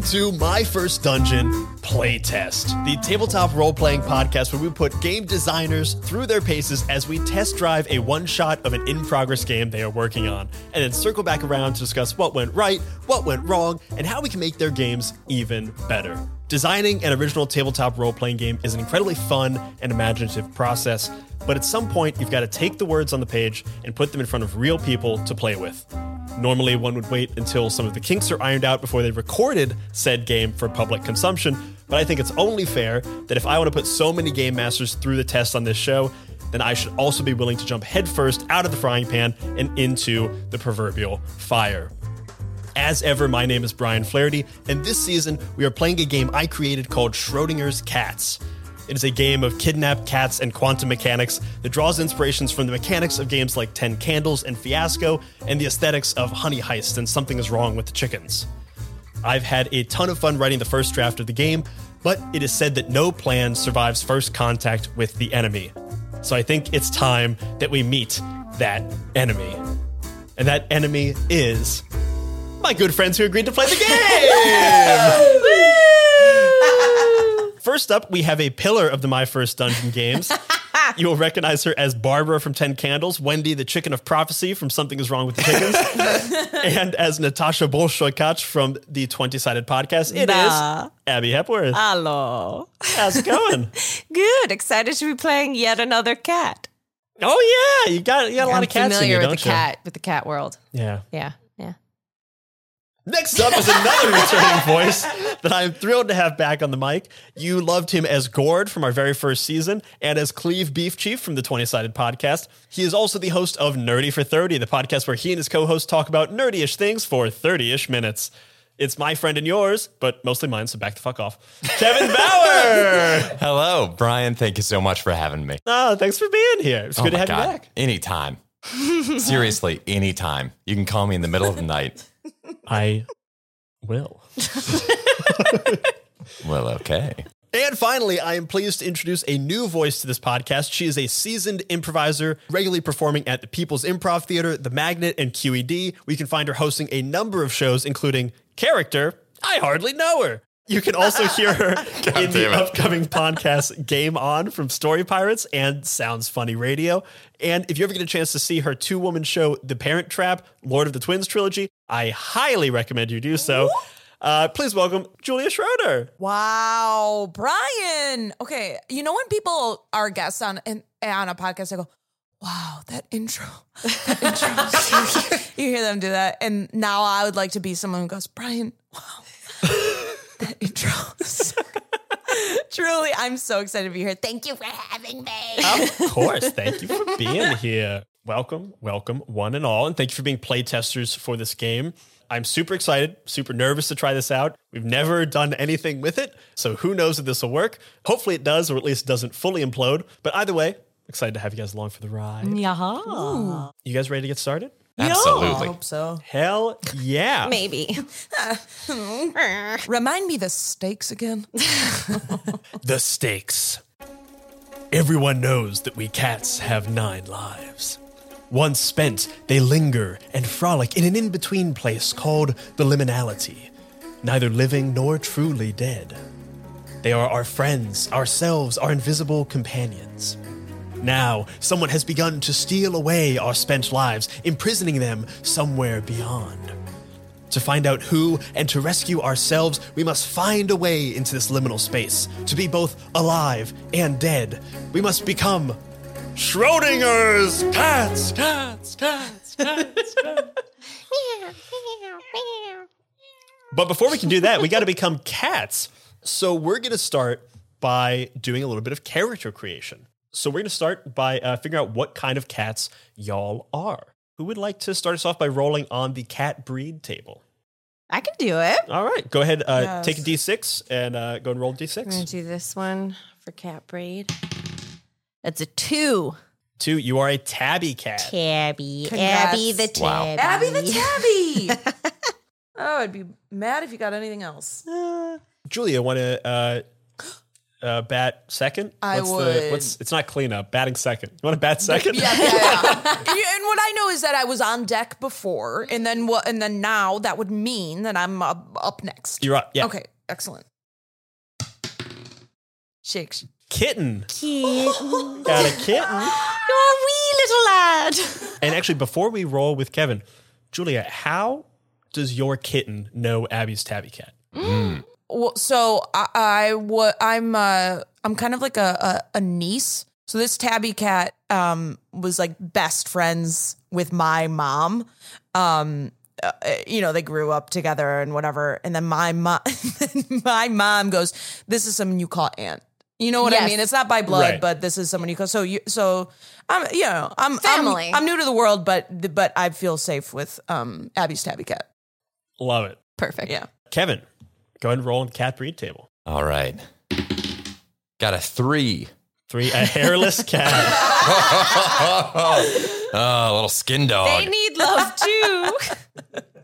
Welcome to My First Dungeon Playtest, the tabletop role playing podcast where we put game designers through their paces as we test drive a one shot of an in progress game they are working on, and then circle back around to discuss what went right, what went wrong, and how we can make their games even better. Designing an original tabletop role playing game is an incredibly fun and imaginative process, but at some point you've got to take the words on the page and put them in front of real people to play with. Normally, one would wait until some of the kinks are ironed out before they recorded said game for public consumption, but I think it's only fair that if I want to put so many game masters through the test on this show, then I should also be willing to jump headfirst out of the frying pan and into the proverbial fire. As ever, my name is Brian Flaherty, and this season we are playing a game I created called Schrodinger's Cats. It is a game of kidnapped cats and quantum mechanics that draws inspirations from the mechanics of games like Ten Candles and Fiasco, and the aesthetics of Honey Heist and Something is Wrong with the Chickens. I've had a ton of fun writing the first draft of the game, but it is said that no plan survives first contact with the enemy. So I think it's time that we meet that enemy. And that enemy is my good friends who agreed to play the game. First up, we have a pillar of the My First Dungeon games. you will recognize her as Barbara from Ten Candles, Wendy, the chicken of prophecy from Something is Wrong with the Chickens, and as Natasha Bolshoikach from the 20 Sided Podcast, it is Nah. Abby Hepworth. Hello. How's it going? Good. Excited to be playing yet another cat. oh, yeah. You got, you got a lot I'm of cats in familiar you, with the you? cat, with the cat world. Yeah. Yeah. Next up is another returning voice that I'm thrilled to have back on the mic. You loved him as Gord from our very first season and as Cleve Beef Chief from the 20 Sided Podcast. He is also the host of Nerdy for 30, the podcast where he and his co host talk about nerdy ish things for 30 ish minutes. It's my friend and yours, but mostly mine, so back the fuck off. Kevin Bauer! Hello, Brian. Thank you so much for having me. oh, thanks for being here. It's Oh good to have God. you back. Anytime. Seriously, anytime. You can call me in the middle of the night. I will. Well, okay. And finally, I am pleased to introduce a new voice to this podcast. She is a seasoned improviser, regularly performing at the People's Improv Theater, The Magnet, and QED. We can find her hosting a number of shows, including Character. I hardly know her. You can also hear her in the it. upcoming podcast Game On from Story Pirates and Sounds Funny Radio. And if you ever get a chance to see her two woman show, The Parent Trap, Lord of the Twins trilogy, I highly recommend you do so. Uh, please welcome Julia Schroeder. Wow, Brian. Okay, you know when people are guests on and on a podcast, they go, "Wow, that intro, that intro." you hear them do that, and now I would like to be someone who goes, "Brian, wow, that intro." Truly, I'm so excited to be here. Thank you for having me. Of course. Thank you for being here. Welcome, welcome, one and all. And thank you for being playtesters for this game. I'm super excited, super nervous to try this out. We've never done anything with it, so who knows if this will work. Hopefully it does, or at least doesn't fully implode. But either way, excited to have you guys along for the ride. Yeah. You guys ready to get started? Absolutely. Hope so. Hell yeah. Maybe. Remind me the stakes again. The stakes. Everyone knows that we cats have nine lives. Once spent, they linger and frolic in an in between place called the liminality, neither living nor truly dead. They are our friends, ourselves, our invisible companions. Now, someone has begun to steal away our spent lives, imprisoning them somewhere beyond. To find out who and to rescue ourselves, we must find a way into this liminal space. To be both alive and dead, we must become Schrodinger's cats, cats, cats, cats, cats. But before we can do that, we got to become cats. So we're going to start by doing a little bit of character creation. So we're going to start by uh, figuring out what kind of cats y'all are. Who would like to start us off by rolling on the cat breed table? I can do it. All right, go ahead. Uh, Yes. Take a d6 and uh, go and roll a I'm going to do this one for cat breed. That's a two. Two, you are a tabby cat. Tabby. Congrats. Abby the Wow. tabby. Abby the tabby. oh, I'd be mad if you got anything else. Julia, want to uh, bat second? I what's The, would- what's it's not cleanup. Batting second. You want to bat second? Yeah, yeah, yeah. And what I know is that I was on deck before, and then what? And then now that would mean that I'm up, up next. You're up. Yeah. Okay, excellent. Shakes. Kitten. Kitten. Got a kitten. You're a wee little lad. And actually, before we roll with Kevin, Julia, how does your kitten know Abby's tabby cat? Well, so I, I wa- I'm uh I'm kind of like a, a a niece. So this tabby cat um was like best friends with my mom. Um uh, you know, they grew up together and whatever. And then my mom my mom goes, "This is someone you call aunt." You know what I mean? It's not by blood, Right. but this is someone you call. So you so I'm you know, I'm Family. I'm, I'm new to the world, but but I feel safe with um Abby's tabby cat. Love it. Perfect. Yeah. Kevin, go ahead and roll on the cat breed table. All right. Got a three. Three, a hairless cat. Oh, a little skin dog. They need love too.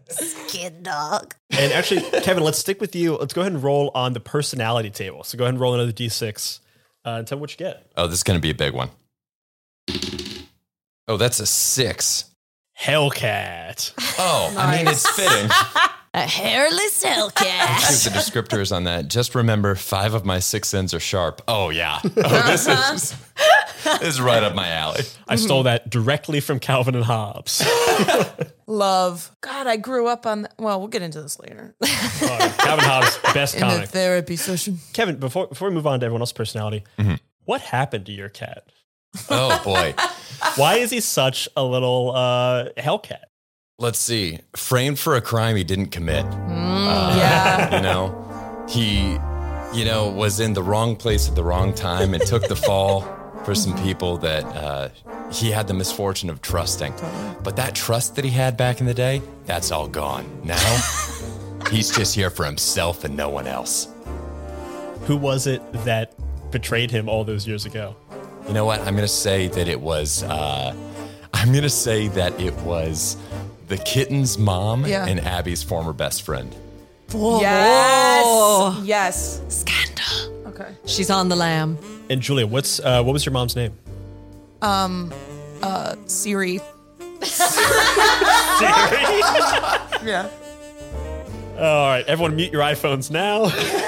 Skin dog. and actually, Kevin, let's stick with you. Let's go ahead and roll on the personality table. So go ahead and roll another d6 uh, and tell me what you get. oh, this is going to be a big one. Oh, that's a six. Hellcat. Oh, I mean, it's fitting. A hairless Here's Hellcat. the descriptors on that. Just remember, five of my six ends are sharp. Oh, yeah. Oh, this is, this is right up my alley. I stole that directly from Calvin and Hobbes. Love. God, I grew up on. Well, we'll get into this later. Uh, Calvin Hobbes, best In the comic. therapy session. Kevin, before before we move on to everyone else's personality, what happened to your cat? Oh, boy. Why is he such a little uh, Hellcat? Let's see. Framed for a crime he didn't commit. Yeah. You know, he, you know, was in the wrong place at the wrong time and took the fall for some people that uh, he had the misfortune of trusting. But that trust that he had back in the day, that's all gone. Now, he's just here for himself and no one else. Who was it that betrayed him all those years ago? You know what? I'm going to say that it was, uh, I'm going to say that it was the kitten's mom Yeah. and Abby's former best friend. Yes. Yes. Scandal. Okay. She's on the lam. And Julia, what's uh, what was your mom's name? Um uh Siri Siri. Yeah. All right, everyone, mute your iPhones now.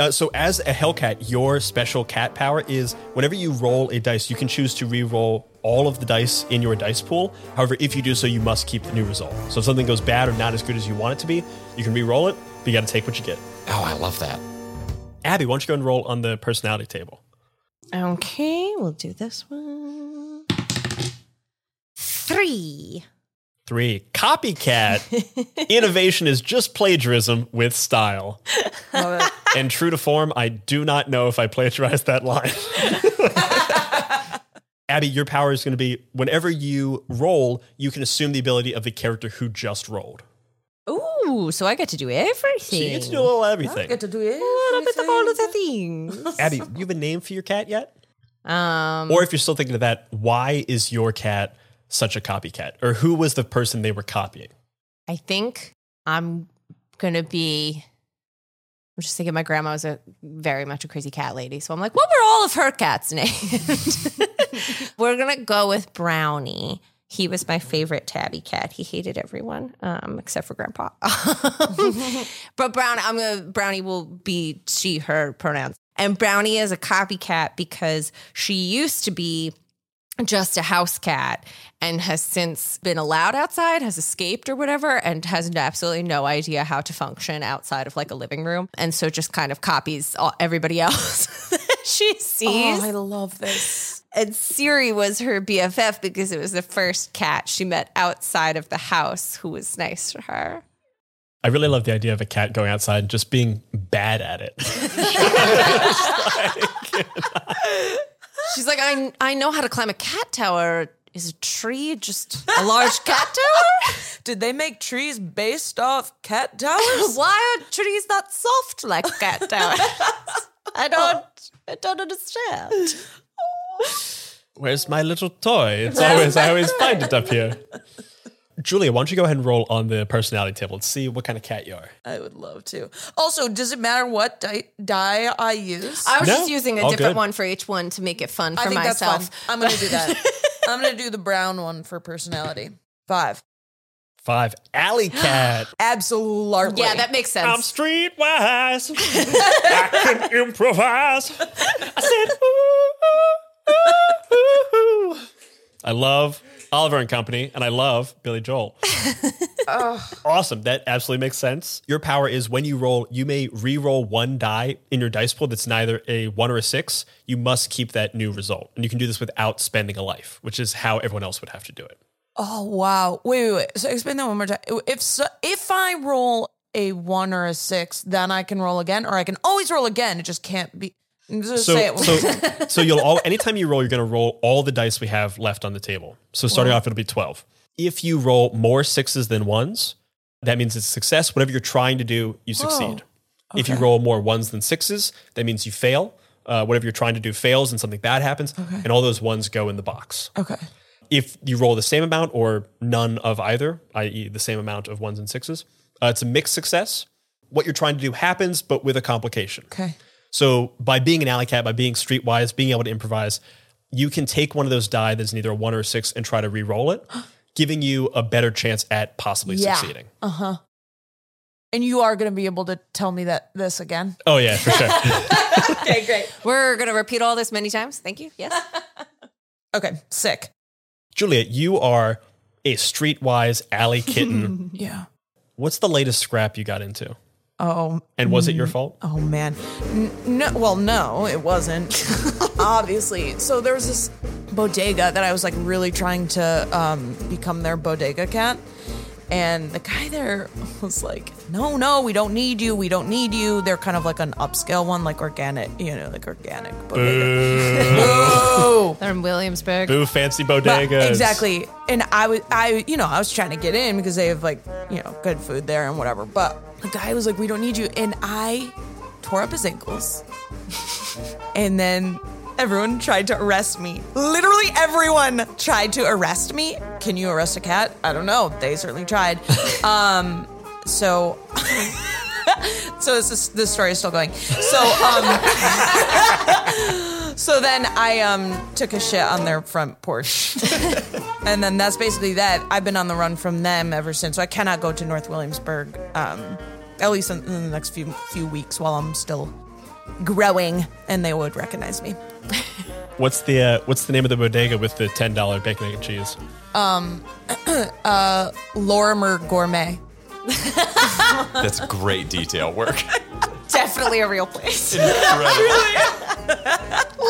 uh, so, as a Hellcat, your special cat power is whenever you roll a dice, you can choose to re-roll all of the dice in your dice pool. However, if you do so, you must keep the new result. So, if something goes bad or not as good as you want it to be, you can re-roll it, but you got to take what you get. Oh, I love that. Abby, why don't you go and roll on the personality table? Okay, we'll do this one. Three. Three, copycat. Innovation is just plagiarism with style. And true to form, I do not know if I plagiarized that line. Abby, your power is going to be whenever you roll, you can assume the ability of the character who just rolled. Ooh, so I get to do everything. So you get to do a little everything. Get to do it. a little bit of all of the things. Abby, you have a name for your cat yet? Um, Or if you're still thinking of that, why is your cat such a copycat? Or who was the person they were copying? I think I'm gonna be. I'm just thinking my grandma was a very much a crazy cat lady, so I'm like, what were all of her cats' names? We're gonna go with Brownie. He was my favorite tabby cat. He hated everyone um, except for Grandpa. but Brownie, I'm gonna Brownie will be she her pronouns, and Brownie is a copycat because she used to be just a house cat and has since been allowed outside, has escaped or whatever, and has absolutely no idea how to function outside of like a living room. And so just kind of copies all, everybody else that she sees. Oh, I love this. and Siri was her BFF because it was the first cat she met outside of the house who was nice to her. I really love the idea of a cat going outside and just being bad at it. She's like, I, I know how to climb a cat tower. Is a tree just a large cat tower? Did they make trees based off cat towers? Why are trees not soft like cat towers? I don't I don't understand. Where's my little toy? It's always I always find it up here. Julia, why don't you go ahead and roll on the personality table? Let's see what kind of cat you are. I would love to. Also, does it matter what die, die I use? I was No, just using a all different good. one for each one to make it fun for I think myself. that's fun. I'm going to do that. I'm going to do the brown one for personality. Five. Five, Alley Cat. Absolutely. Yeah, that makes sense. I'm streetwise. I can improvise. I said, ooh, ooh, ooh, ooh. I love Oliver and Company, and I love Billy Joel. awesome. That absolutely makes sense. Your power is when you roll, you may re-roll one die in your dice pool that's neither a one or a six. You must keep that new result. And you can do this without spending a life, which is how everyone else would have to do it. Oh wow! Wait, wait, wait. So explain that one more time. If so, if I roll a one or a six, then I can roll again, or I can always roll again. It just can't be. Just So, say it. one so, so you'll all anytime you roll, you're going to roll all the dice we have left on the table. So starting off, it'll be twelve. If you roll more sixes than ones, that means it's a success. Whatever you're trying to do, you succeed. If you roll more ones than sixes, that means you fail. Uh, whatever you're trying to do fails, and something bad happens, and all those ones go in the box. okay. If you roll the same amount or none of either, i.e., the same amount of ones and sixes, uh, it's a mixed success. What you're trying to do happens, but with a complication. Okay. So by being an alley cat, by being streetwise, being able to improvise, you can take one of those die that's neither a one or a six and try to re-roll it, giving you a better chance at possibly Yeah. succeeding. Uh huh. And you are going to be able to tell me that this again. Oh yeah, for sure. Okay, great. We're gonna repeat all this many times. Thank you. Yes. Okay, sick. Juliet, you are a streetwise alley kitten. Yeah. What's the latest scrap you got into? Oh, And was it your fault? oh man. No, well, no, it wasn't. Obviously. So there was this bodega that I was like really trying to um, become their bodega cat. And the guy there was like, no, no, we don't need you. We don't need you. They're kind of like an upscale one, like organic, you know, like organic bodega. Boo. They're in Williamsburg. Boo, fancy But- exactly. And I was, I, you know, I was trying to get in because they have like, you know, good food there and whatever. But the guy was like, we don't need you. And I tore up his ankles. and then everyone tried to arrest me. Literally everyone tried to arrest me. Can you arrest a cat? I don't know. They certainly tried. um, so. So this is, this story is still going. So um, so then I um took a shit on their front porch, and then that's basically that. I've been on the run from them ever since. So I cannot go to North Williamsburg, um, at least in, in the next few few weeks while I'm still growing, and they would recognize me. What's the uh, what's the name of the bodega with the ten dollar bacon egg and cheese? Lorimer Gourmet. That's great detail work. Definitely a real place. Incredible.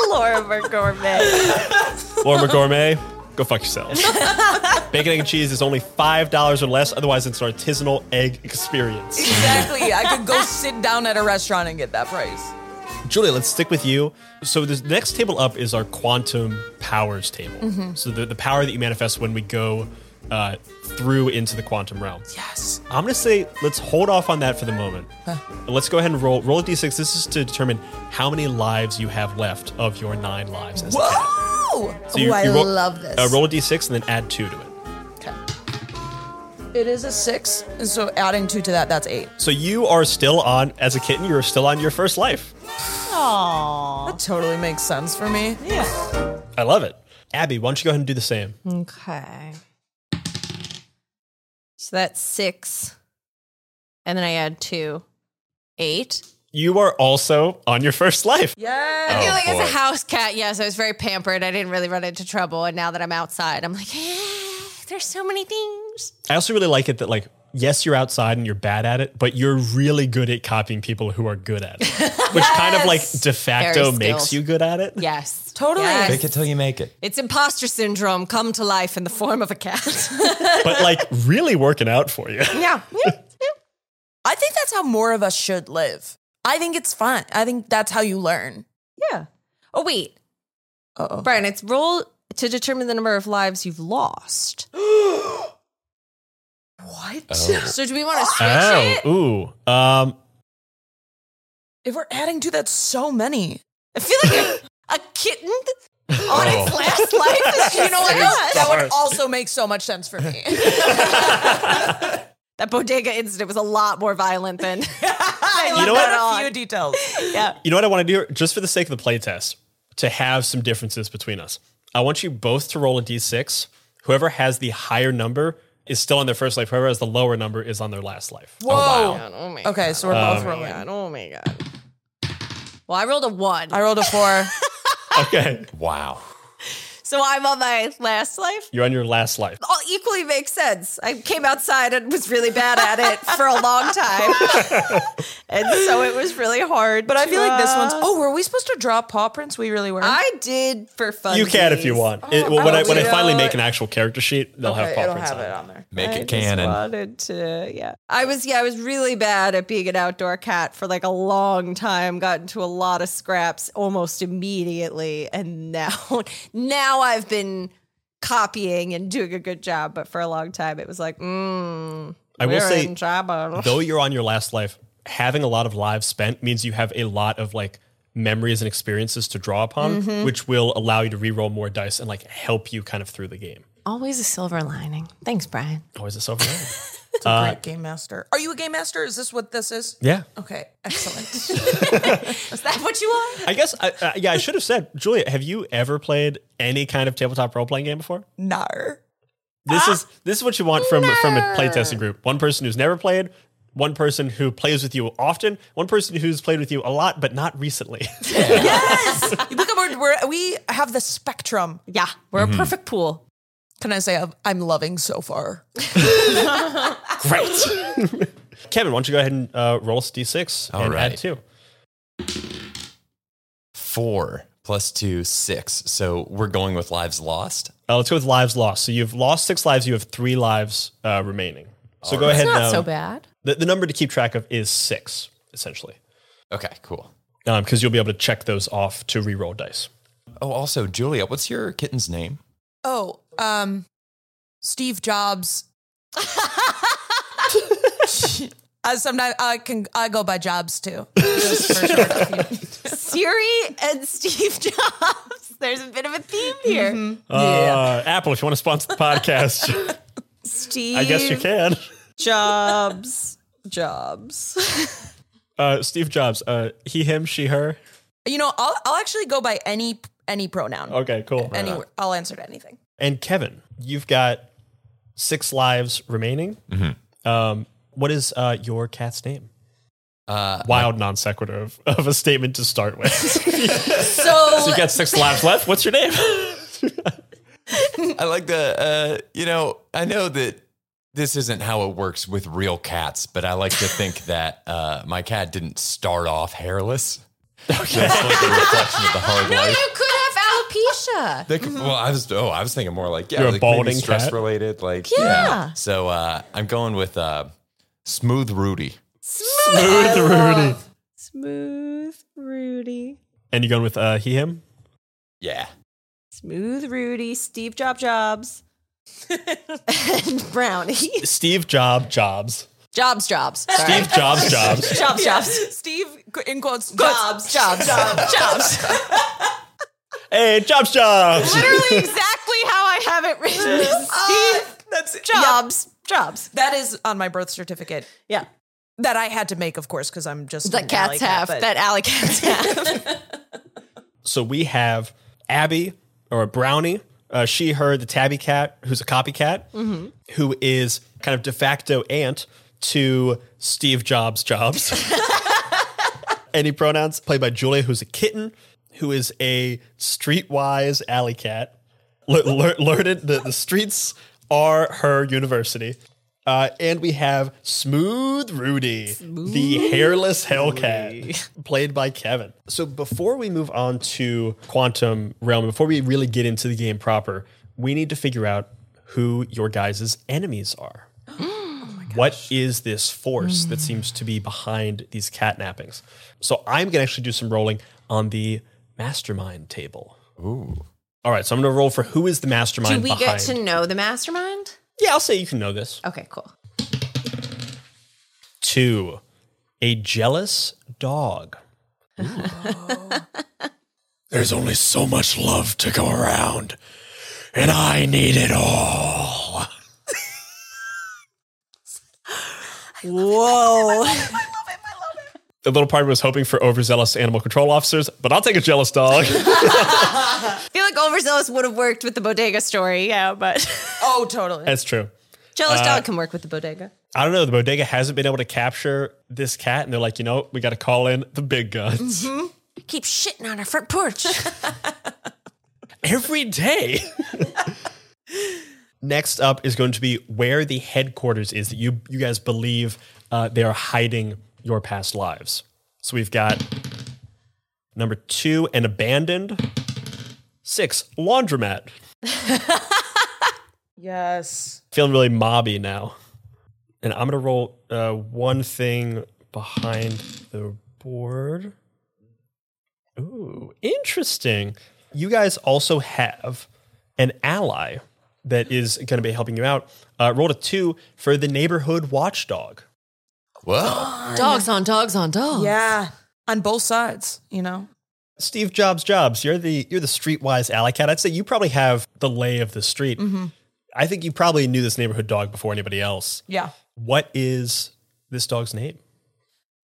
Laura Gourmet. Lorimer Gourmet, go fuck yourself. bacon egg and cheese is only five dollars or less. Otherwise, it's an artisanal egg experience. Exactly. I could go sit down at a restaurant and get that price. Julia, let's stick with you. So the next table up is our quantum powers table. Mm-hmm. So the, the power that you manifest when we go uh, through into the quantum realm. Yes. I'm gonna say let's hold off on that for the moment. Let's go ahead and roll roll a d6. This is to determine how many lives you have left of your nine lives as a cat. Whoa! So you- Ooh, I you roll- love this. Uh, roll a d6 and then add two to it. Okay. It is a six, and so adding two to that, that's eight. So you are still on as a kitten. You're still on your first life. Aww, That totally makes sense for me. Yeah, I love it. Abby, why don't you go ahead and do the same? Okay. So that's six. And then I add two. Eight. You are also on your first life. Yeah. I Yeah. feel like as a house cat, yes, I was very pampered. I didn't really run into trouble. And now that I'm outside, I'm like, eh, there's so many things. I also really like it that like yes, you're outside and you're bad at it, but you're really good at copying people who are good at it, which kind of like de facto makes you good at it. Yes. Totally. Yes. Fake it till you make it. It's imposter syndrome come to life in the form of a cat. But like really working out for you. yeah. yeah. I think that's how more of us should live. I think it's fun. I think that's how you learn. Yeah. Oh, wait. Uh-oh. Brian, it's roll to determine the number of lives you've lost. What? Oh. So do we want to switch Oh, it? ooh. Um, If we're adding to that, so many. I feel like a, a kitten on its last life. You know what? so. That would also make so much sense for me. That bodega incident was a lot more violent than. I You know left what? out A few details. yeah. You know what I want to do? Just for the sake of the playtest, to have some differences between us. I want you both to roll a d6. Whoever has the higher number is still on their first life. Whoever has the lower number is on their last life. Whoa. Oh, oh my Okay, so we're both rolling. god. Oh my god. Well, I rolled a one. I rolled a four. Okay. Wow. So I'm on my last life. You're on your last life. All equally makes sense. I came outside and was really bad at it for a long time. and so it was really hard. But I feel like this one's. Oh, were we supposed to draw paw prints? We really were. I did for fun. You can if you want. It- well, oh, when I, when I finally make an actual character sheet, they'll have paw it'll prints have on it it. on there. Make I it just canon. wanted to, yeah. I was, yeah, I was really bad at being an outdoor cat for like a long time. Got into a lot of scraps almost immediately, and now, now I've been copying and doing a good job. But for a long time, it was like, mm, I will say, trouble. though you're on your last life, having a lot of lives spent means you have a lot of like memories and experiences to draw upon, Mm-hmm. which will allow you to re-roll more dice and like help you kind of through the game. Always a silver lining. Thanks, Brian. Always a silver lining. It's a great uh, game master. Are you a game master? Is this what this is? Yeah. Okay, excellent. Is that what you are? I guess, I, uh, yeah, I should have said, Julia, have you ever played any kind of tabletop role playing game before? No. This ah. is this is what you want from from a playtesting group. One person who's never played, one person who plays with you often, one person who's played with you a lot but not recently. Yes. Look at we're, we're, we have the spectrum. Yeah, we're a mm-hmm. perfect pool. Can I say I'm- I'm loving so far? Great. Kevin, why don't you go ahead and uh, roll us d6 All and right. add two. Four plus two, six. So we're going with lives lost. Uh, let's go with lives lost. So you've lost six lives. You have three lives uh, remaining. So go ahead. It's not and, so um, bad. The, the number to keep track of is six, essentially, Okay, cool. because you'll be able to check those off to re-roll dice. Oh, also, Julia, what's your kitten's name? Oh, um, Steve Jobs. I sometimes I can I go by Jobs too. Just for short, if you- Siri and Steve Jobs. There's a bit of a theme here. Uh, Apple, if you want to sponsor the podcast, Steve I guess you can. Jobs. Jobs. Uh, Steve Jobs. Uh, he, him, she, her. You know, I'll I'll actually go by any any pronoun. Okay, cool. Any, I'll answer to anything. And Kevin, you've got six lives remaining. Um, what is uh, your cat's name? Uh, Wild non sequitur of, of a statement to start with. so So, you've got six lives left. What's your name? I like the, uh, you know, I know that this isn't how it works with real cats, but I like to think that uh, my cat didn't start off hairless. Just like a reflection of the hard no, life. You alopecia. They could- well, I was oh, I was thinking more like yeah, You're a like maybe balding stress cat? related, like Yeah. So uh, I'm going with uh, Smooth Rudy. Smooth Rudy. Smooth Rudy. And you going with uh, he, him? Yeah, Smooth Rudy, Steve Job Jobs, and Brownie. Steve Job Jobs. Jobs Jobs. Sorry. Steve Jobs Jobs. Jobs Jobs. Steve in quotes Jobs. Jobs. Jobs. Jobs. Hey, Jobs Jobs. Literally exactly how I have it written. Steve That's it. Jobs. Jobs. That is on my birth certificate Yeah. that I had to make, of course, because I'm just That an cats alley cat, have. That alley cats have. So we have Abby or Brownie, uh, she, her, the tabby cat, who's a copycat, who is kind of de facto aunt to Steve Jobs Jobs. Any pronouns played by Julia, who's a kitten, who is a streetwise alley cat. Le- lear- learned the, the streets are her university. Uh, and we have Smooth Rudy, the hairless Hellcat, played by Kevin. So before we move on to Quantum Realm, before we really get into the game proper, we need to figure out who your guys' enemies are. What is this force that seems to be behind these catnappings? So I'm going to actually do some rolling on the mastermind table. ooh, All right, so I'm going to roll for who is the mastermind Do we behind. get to know the mastermind? yeah, I'll say you can know this. Okay, cool. Two, a jealous dog. There's only so much love to go around, and I need it all. Whoa. The little party was hoping for overzealous animal control officers, but I'll take a jealous dog. I feel like overzealous would have worked with the bodega story, yeah, but oh, totally. That's true. jealous dog can work with the bodega. I don't know. The bodega hasn't been able to capture this cat, and they're like, you know, we got to call in the big guns Keep shitting on our front porch. every day. Next up is going to be where the headquarters is that you you guys believe uh, they are hiding your past lives. So we've got number two, an abandoned. Six, laundromat. yes. Feeling really mobby now. And I'm going to roll uh, one thing behind the board. Ooh, interesting. You guys also have an ally that is going to be helping you out. Uh, rolled a two for the neighborhood watchdog. Whoa. dogs on dogs on dogs. Yeah. On both sides, you know? Steve Jobs Jobs, you're the you're the streetwise alley cat. I'd say you probably have the lay of the street. I think you probably knew this neighborhood dog before anybody else. Yeah. What is this dog's name?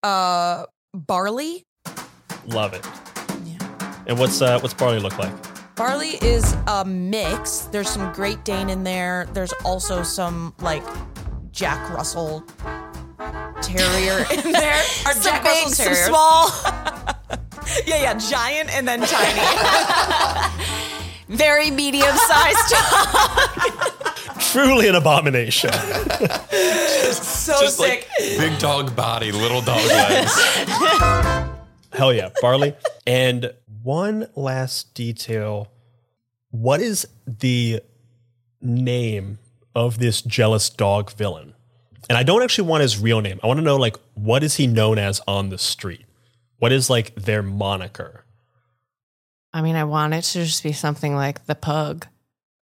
Uh, barley. Love it. Yeah. And what's uh, what's Barley look like? Barley is a mix. There's some Great Dane in there. There's also some like Jack Russell Terrier in there. Or Some Jack big, Russell some Terriers. small. Yeah, yeah, giant and then tiny. Very medium sized dog. Truly an abomination. so Just sick. like big dog body, little dog legs. Hell yeah, Barley. and one last detail. What is the name of this jealous dog villain? And I don't actually want his real name. I want to know like what is he known as on the street? What is like their moniker? I mean, I want it to just be something like the pug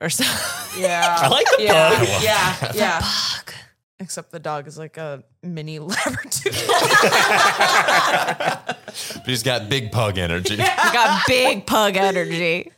or something. yeah. I like the yeah. pug. Yeah. Yeah. Pug. Except the dog is like a mini Labrador. But he's got big pug energy. Got big pug energy.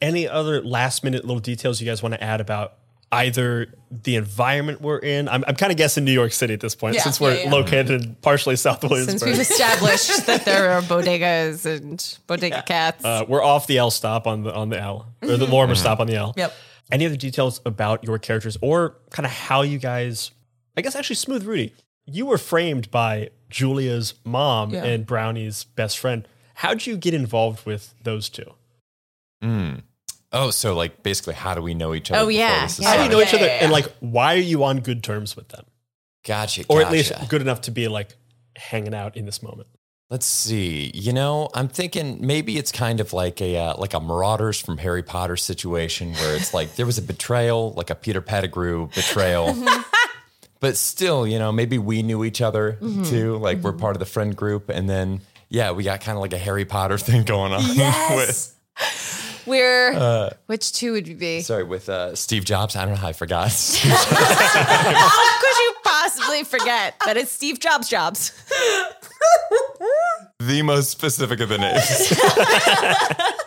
Any other last minute little details you guys want to add about either the environment we're in? I'm, I'm kind of guessing New York City at this point Yeah, since we're yeah, yeah. located in partially South Williamsburg. Since we've established that there are bodegas and bodega cats. Uh, we're off the L stop on the on the L or the Lorimer stop on the L. Yep. Any other details about your characters or kind of how you guys? I guess actually, Smooth Rudy, you were framed by Julia's mom Yeah. and Brownie's best friend. How'd you get involved with those two? Mm. Oh, so like basically, how do we know each other? Oh, before yeah, this is yeah. How do you know Yeah, each other, yeah, and yeah. like why are you on good terms with them, Gotcha. or at least good enough to be like hanging out in this moment? Let's see. You know, I'm thinking maybe it's kind of like a uh, like a Marauders from Harry Potter situation where it's like there was a betrayal, like a Peter Pettigrew betrayal. Mm-hmm. but still, you know, maybe we knew each other mm-hmm. too. Like we're mm-hmm. part of the friend group, and then yeah, we got kind of like a Harry Potter thing going on. Yes. We're which two would you be? sorry, with uh, Steve Jobs. I don't know how I forgot. How could you possibly forget that it's Steve Jobs Jobs? the most specific of the names.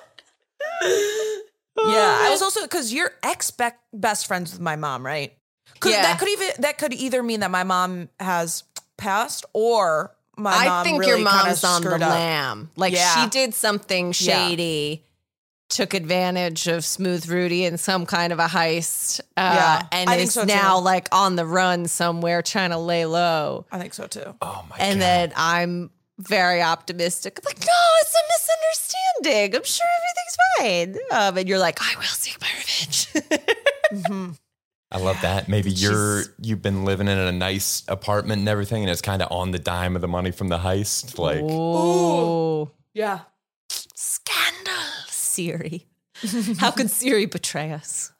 Yeah, I was also because you're ex best friends with my mom, right? 'Cause Yeah. that could even that could either mean that my mom has passed or my I mom think really your kinda mom's on the screwed up. lam. Like Yeah. she did something shady, took advantage of Smooth Rudy in some kind of a heist, uh, Yeah, and I think is so, now too. like on the run somewhere trying to lay low. I think so too. oh my God. And god! then I'm very optimistic. I'm like, no, it's a misunderstanding. I'm sure everything's fine. Um, and you're like, I will seek my revenge. I love that. Maybe you're you've been living in a nice apartment and everything, and it's kind of on the dime of the money from the heist. Like, Ooh. Yeah. Scandal, Siri. How could Siri betray us?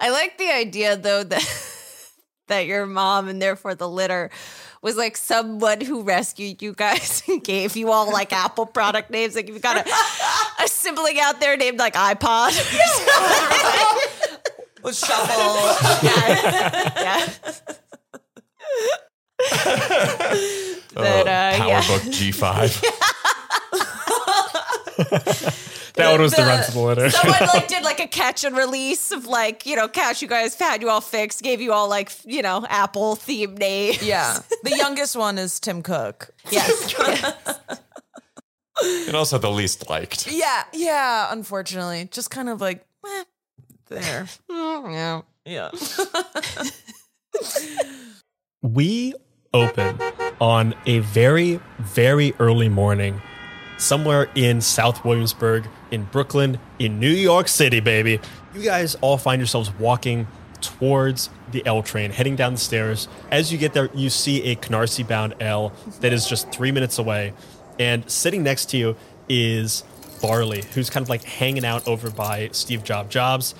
I like the idea though that that your mom and therefore the litter was like someone who rescued you guys and gave you all like Apple product names. Like you've got a, a sibling out there named like iPod. Let's shuffle. yeah. That, uh, yeah. PowerBook G5. That one was the, The- rentable litter. Someone like did like a catch and release of like you know catch you guys had you all fixed gave you all like you know Apple theme names. Yeah. The youngest one is Tim Cook. Yes. And also the least liked. Yeah. Yeah. Unfortunately, just kind of like, eh, there. yeah. Yeah. we open on a very, very early morning somewhere in South Williamsburg, in Brooklyn, in New York City, baby. You guys all find yourselves walking towards the L train, heading down the stairs. As you get there, you see a Canarsie bound L that is just three minutes away. And sitting next to you is Barley, who's kind of like hanging out over by Steve Jobs. Jobs.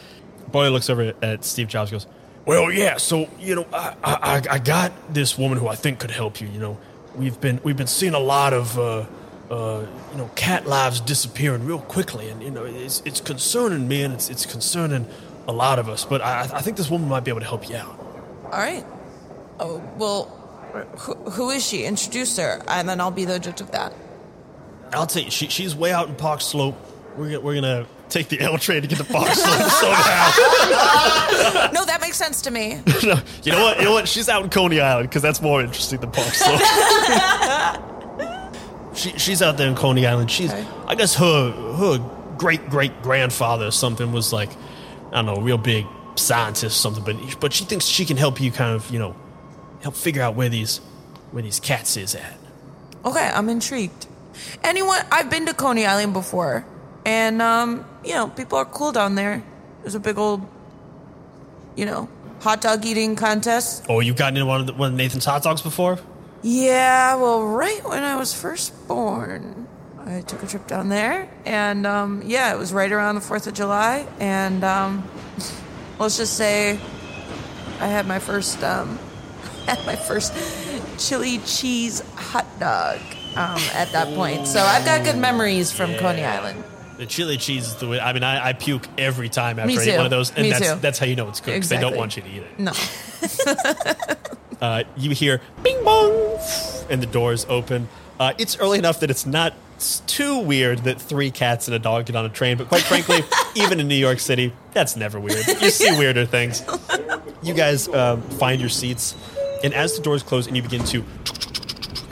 Barley looks over at Steve Jobs goes, well, yeah. So you know, I, I I got this woman who I think could help you. You know, we've been we've been seeing a lot of uh, uh, you know cat lives disappearing real quickly, and you know it's it's concerning me, and it's it's concerning a lot of us. But I I think this woman might be able to help you out. All right. Oh, well, who, who is she? Introduce her, and then I'll be the judge of that. I'll tell you, she, she's way out in Park Slope. We're gonna, we're gonna take the L train to get to Park Slope somehow. No, that makes sense to me. No, you know what? You know what? She's out in Coney Island because that's more interesting than Park Slope. She, she's out there in Coney Island. She's, Okay. I guess her her great great grandfather or something was like, I don't know, a real big scientist or something. But but she thinks she can help you kind of you know help figure out where these where these cats is at. Okay, I'm intrigued. Anyone? I've been to Coney Island before, and um, you know, people are cool down there. There's a big old, you know, hot dog eating contest. Oh, you've gotten in one of the, one of Nathan's hot dogs before? Yeah, well, right when I was first born, I took a trip down there, and um, yeah, it was right around the Fourth of July, and um, let's just say I had my first um, had my first chili cheese hot dog um, at that point. So I've got good memories from Coney Island. The chili cheese is the way. I mean, I, I puke every time after I eat one of those, and Me that's too. that's how you know it's cooked. 'cause They don't want you to eat it. No, Uh, you hear bing bong, and the doors open. Uh, it's early enough that it's not too weird that three cats and a dog get on a train. But quite frankly, even in New York City, that's never weird. You see weirder things. You guys um, find your seats, and as the doors close and you begin to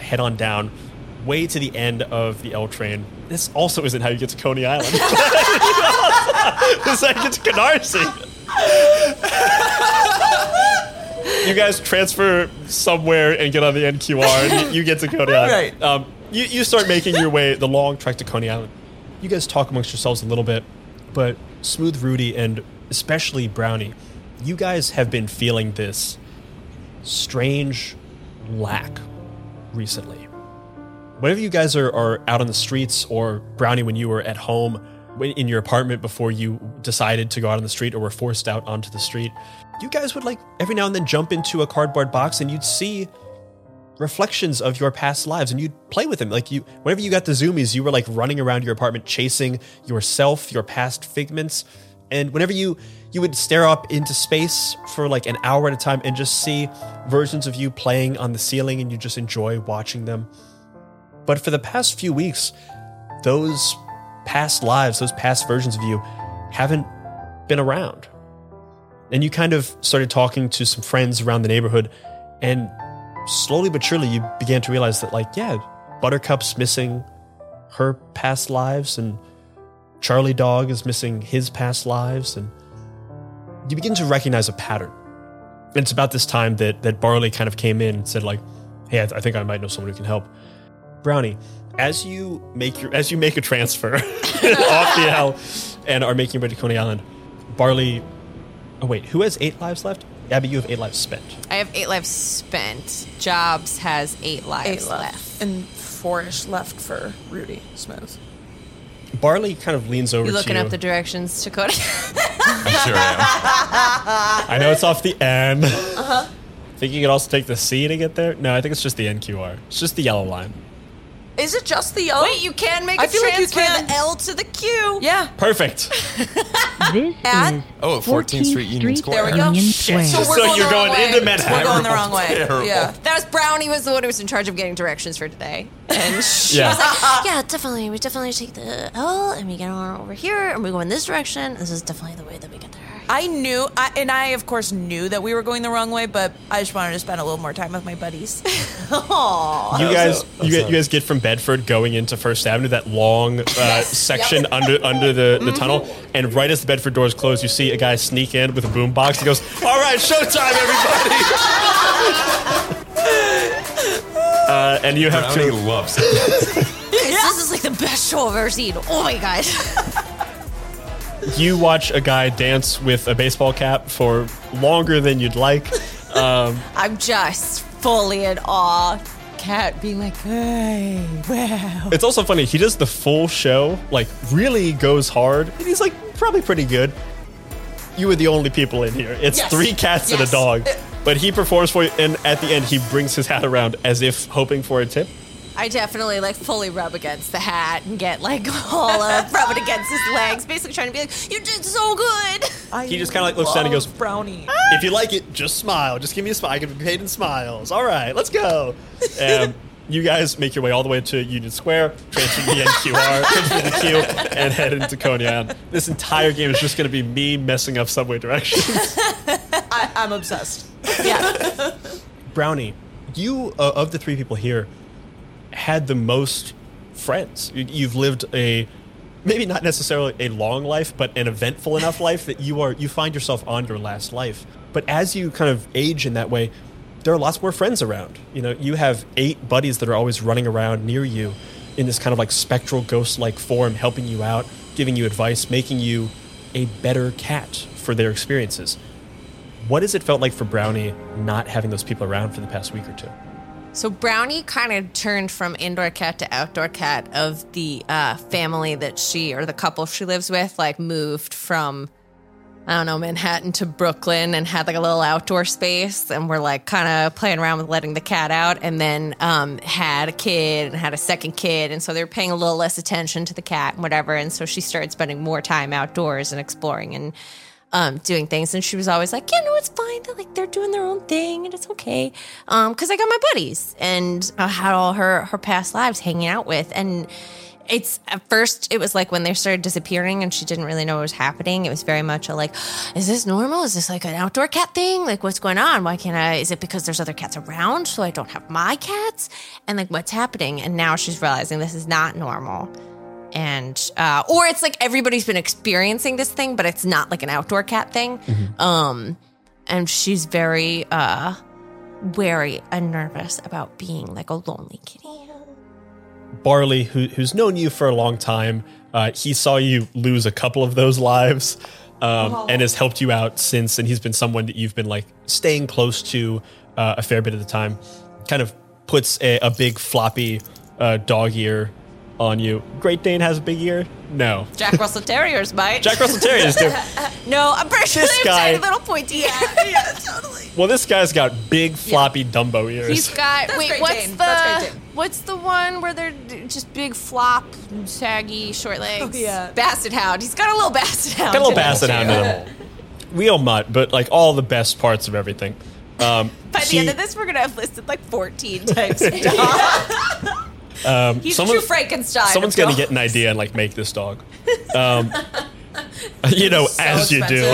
head on down, way to the end of the L train. This also isn't how you get to Coney Island. this is how you get to Canarsie. You guys transfer somewhere and get on the NQR, and you, you get to Coney Island. Right. Um, you, you start making your way the long trek to Coney Island. You guys talk amongst yourselves a little bit, but Smooth Rudy and especially Brownie, you guys have been feeling this strange lack recently. Whenever you guys are, are out on the streets, or Brownie, when you were at home in your apartment before you decided to go out on the street or were forced out onto the street, you guys would like every now and then jump into a cardboard box and you'd see reflections of your past lives and you'd play with them. Like you, whenever you got the zoomies, you were like running around your apartment chasing yourself, your past figments. And whenever you you would stare up into space for like an hour at a time and just see versions of you playing on the ceiling and you just enjoy watching them. But for the past few weeks, those past lives, those past versions of you haven't been around. And you kind of started talking to some friends around the neighborhood, and slowly but surely you began to realize that, like, yeah, Buttercup's missing her past lives, and Charlie Dog is missing his past lives, and you begin to recognize a pattern. And it's about this time that that Barley kind of came in and said, like, hey, I, I think I might know someone who can help. Brownie, as you make your as you make a transfer off the L and are making your way to Coney Island, Barley. Oh wait, who has eight lives left? Abby, you have eight lives spent. I have eight lives spent. Jobs has eight lives eight left. left and four-ish left for Rudy Smith. Barley kind of leans over You to looking you. up the directions to Cody? I sure am. I know it's off the N. Uh-huh. Think you could also take the C to get there? No, I think it's just the NQR. It's just the yellow line. Is it just the O? Wait, you can make a I feel like you transfer can. the L to the Q. Yeah. Perfect. This At- is Oh, 14th Street Union Square. There we go. Union Shit, Square. so we're So going you're the wrong going way. into Manhattan. We're going the wrong way. Terrible. Yeah. That was Brownie was the one who was in charge of getting directions for today. And she Yeah. was like, yeah, definitely. We definitely take the L and we get on over here and we go in this direction. This is definitely the way that we get there. I knew, I, and I of course knew that we were going the wrong way, but I just wanted to spend a little more time with my buddies. Aww. You guys, you, so- guys, you guys get from Bedford going into First Avenue, that long uh, section under under the, the tunnel, and right as the Bedford doors close, you see a guy sneak in with a boom box. He goes, "All right, showtime, everybody!" uh, and you have Brownie to. loves it. This is like the best show I've ever seen. Oh my god. You watch a guy dance with a baseball cap for longer than you'd like. Um, I'm just fully in awe. Cat being like, hey, wow. it's also funny. He does the full show, like really goes hard, and he's like probably pretty good. You were the only people in here. It's Yes. three cats and a dog. But he performs for you, and at the end, he brings his hat around as if hoping for a tip. I definitely like fully rub against the hat and get like all of rub it against his legs, basically trying to be like, you did so good. He just kinda, like, looks down and goes, Brownie. If you like it, just smile. Just give me a smile. I can be paid in smiles. All right, let's go. Um, you guys make your way all the way to Union Square, transfer the NQR, transfer the Q, and head into Coney Island. This entire game is just going to be me messing up subway directions. I, I'm obsessed. Yeah. Brownie, you uh, of the three people here had the most friends. You- You've lived a maybe not necessarily a long life, but an eventful enough life that you are you find yourself on your last life. But as you kind of age in that way, there are lots more friends around. You know, you have eight buddies that are always running around near you in this kind of like spectral ghost-like form, helping you out, giving you advice, making you a better cat for their experiences. What has it felt like for Brownie not having those people around for the past week or two? So Brownie kind of turned from indoor cat to outdoor cat of the uh, family that she or the couple she lives with, like moved from I don't know Manhattan to Brooklyn and had like a little outdoor space, and we're like kind of playing around with letting the cat out, and then um, had a kid and had a second kid, and so they were paying a little less attention to the cat and whatever, and so she started spending more time outdoors and exploring and um, doing things. And she was always like, yeah, no, it's fine. They're like, they're doing their own thing and it's okay. Um, cause I got my buddies and I had all her, her past lives hanging out with. And it's at first, it was like when they started disappearing and she didn't really know what was happening. It was very much a like, is this normal? Is this like an outdoor cat thing? Like, what's going on? Why can't I? Is it because there's other cats around? So I don't have my cats? And like, what's happening? And now she's realizing this is not normal and uh, or it's like everybody's been experiencing this thing, but it's not like an outdoor cat thing. Um, and she's very uh, wary and nervous about being like a lonely kitty. Barley, who, who's known you for a long time, uh, he saw you lose a couple of those lives um, and has helped you out since. And he's been someone that you've been like staying close to uh, a fair bit of the time. Kind of puts a, a big floppy uh, dog ear on you. Great Dane has a big ear? No. Jack Russell Terriers might. Jack Russell Terriers do. no, I'm pretty sure This they have guy- tiny little pointy ears. yeah, totally. Well, this guy's got big floppy Dumbo ears. He's got That's wait, Great what's Dane. the That's Great Dane. what's the one where they're just big flop, saggy, short legs? Oh, yeah. Basset Hound. He's got a little Basset Hound. got a little basset hound in him. Real mutt, but like all the best parts of everything. Um, By the he- end of this, we're gonna have listed like 14 types of dog. Um, He's someone- true Frankenstein. Someone's gonna get an idea and like make this dog. Um, you know, So as you do.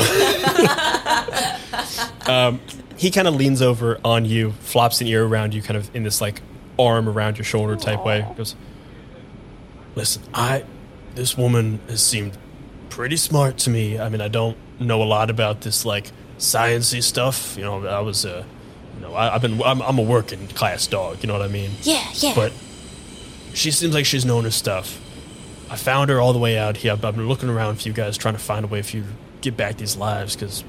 um, he kind of leans over on you, flops an ear around you, kind of in this like arm around your shoulder type way. Goes, listen, I, this woman has seemed pretty smart to me. I mean, I don't know a lot about this like sciency stuff. You know, I was a, you know, I, I've been, I'm, I'm a working class dog. You know what I mean? Yeah, yeah. but she seems like she's known her stuff. I found her all the way out here. I've I've been looking around for you guys, trying to find a way for you to get back these lives, because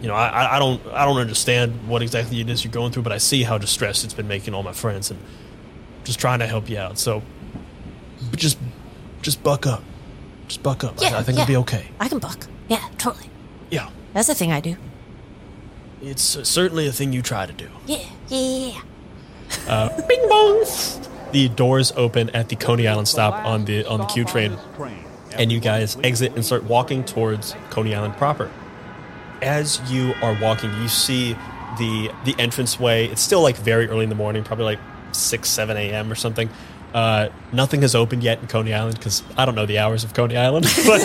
you know I, I- I don't I don't understand what exactly it is you're going through, but I see how distressed it's been making all my friends, and just trying to help you out. So, but just just buck up, just buck up. I- Yeah, I, think yeah. it'll be okay. I can buck. Yeah, totally. Yeah, That's the thing I do. it's uh, certainly a thing you try to do. Yeah, yeah, yeah. Bing bong. The doors open at the Coney Island stop on the on the Q train, and you guys exit and start walking towards Coney Island proper. As you are walking, you see the the entranceway. It's still like very early in the morning, probably like six seven a.m. or something. Uh, nothing has opened yet in Coney Island because I don't know the hours of Coney Island, but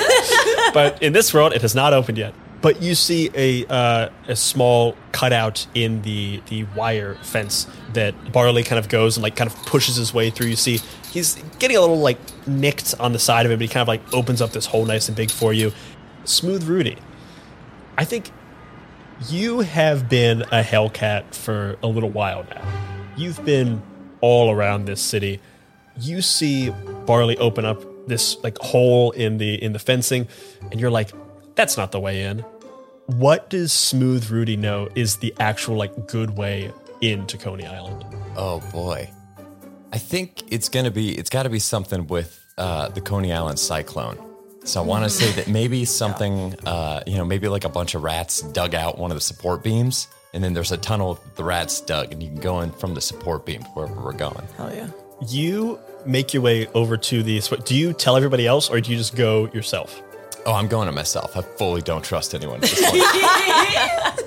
but in this world, it has not opened yet. But you see a uh, a small cutout in the the wire fence that Barley kind of goes and like kind of pushes his way through. You see he's getting a little like nicked on the side of it, but he kind of like opens up this hole nice and big for you. Smooth Rudy, I think you have been a Hellcat for a little while now. You've been all around this city. You see Barley open up this like hole in the in the fencing, and you're like, that's not the way in. What does Smooth Rudy know is the actual like good way into Coney Island? Oh boy. I think it's gonna be it's gotta be something with uh, the Coney Island cyclone. So I wanna say that maybe something uh, you know, maybe like a bunch of rats dug out one of the support beams and then there's a tunnel the rats dug and you can go in from the support beam to wherever we're going. Hell yeah. You make your way over to the. Do you tell everybody else, or do you just go yourself? Oh, I'm going to myself. I fully don't trust anyone. at this point.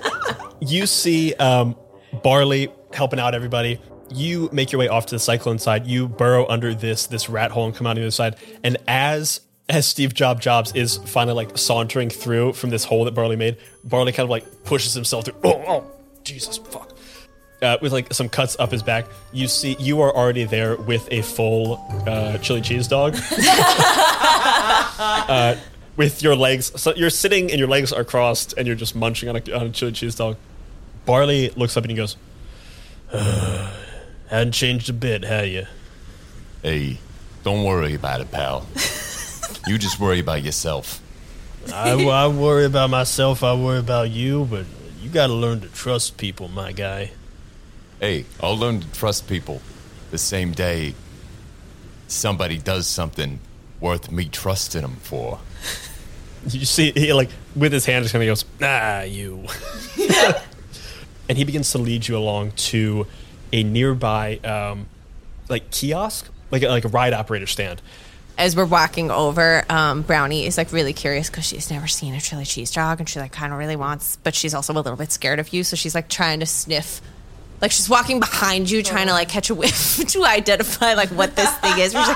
You see um, Barley helping out everybody. You make your way off to the cyclone side. You burrow under this this rat hole and come out on the other side. And as as Steve Job Jobs is finally like sauntering through from this hole that Barley made, Barley kind of like pushes himself through. Oh, oh Jesus, fuck. Uh, with like some cuts up his back, you see you are already there with a full uh, chili cheese dog. uh, with your legs, so you're sitting and your legs are crossed, and you're just munching on a, on a chili cheese dog. Barley looks up and he goes, "Uh, "Hadn't changed a bit, have you?" hey, don't worry about it, pal. you just worry about yourself. I, I worry about myself. I worry about you, but you got to learn to trust people, my guy. Hey, I'll learn to trust people the same day somebody does something worth me trusting them for. You see, he like with his hand just kind of goes, "Ah, you," and he begins to lead you along to a nearby, um, like kiosk, like a, like a ride operator stand. As we're walking over, um, Brownie is like really curious because she's never seen a chili cheese dog and she like kind of really wants, but she's also a little bit scared of you. So she's like trying to sniff. Like she's walking behind you, trying to like catch a whiff to identify like what this thing is. She's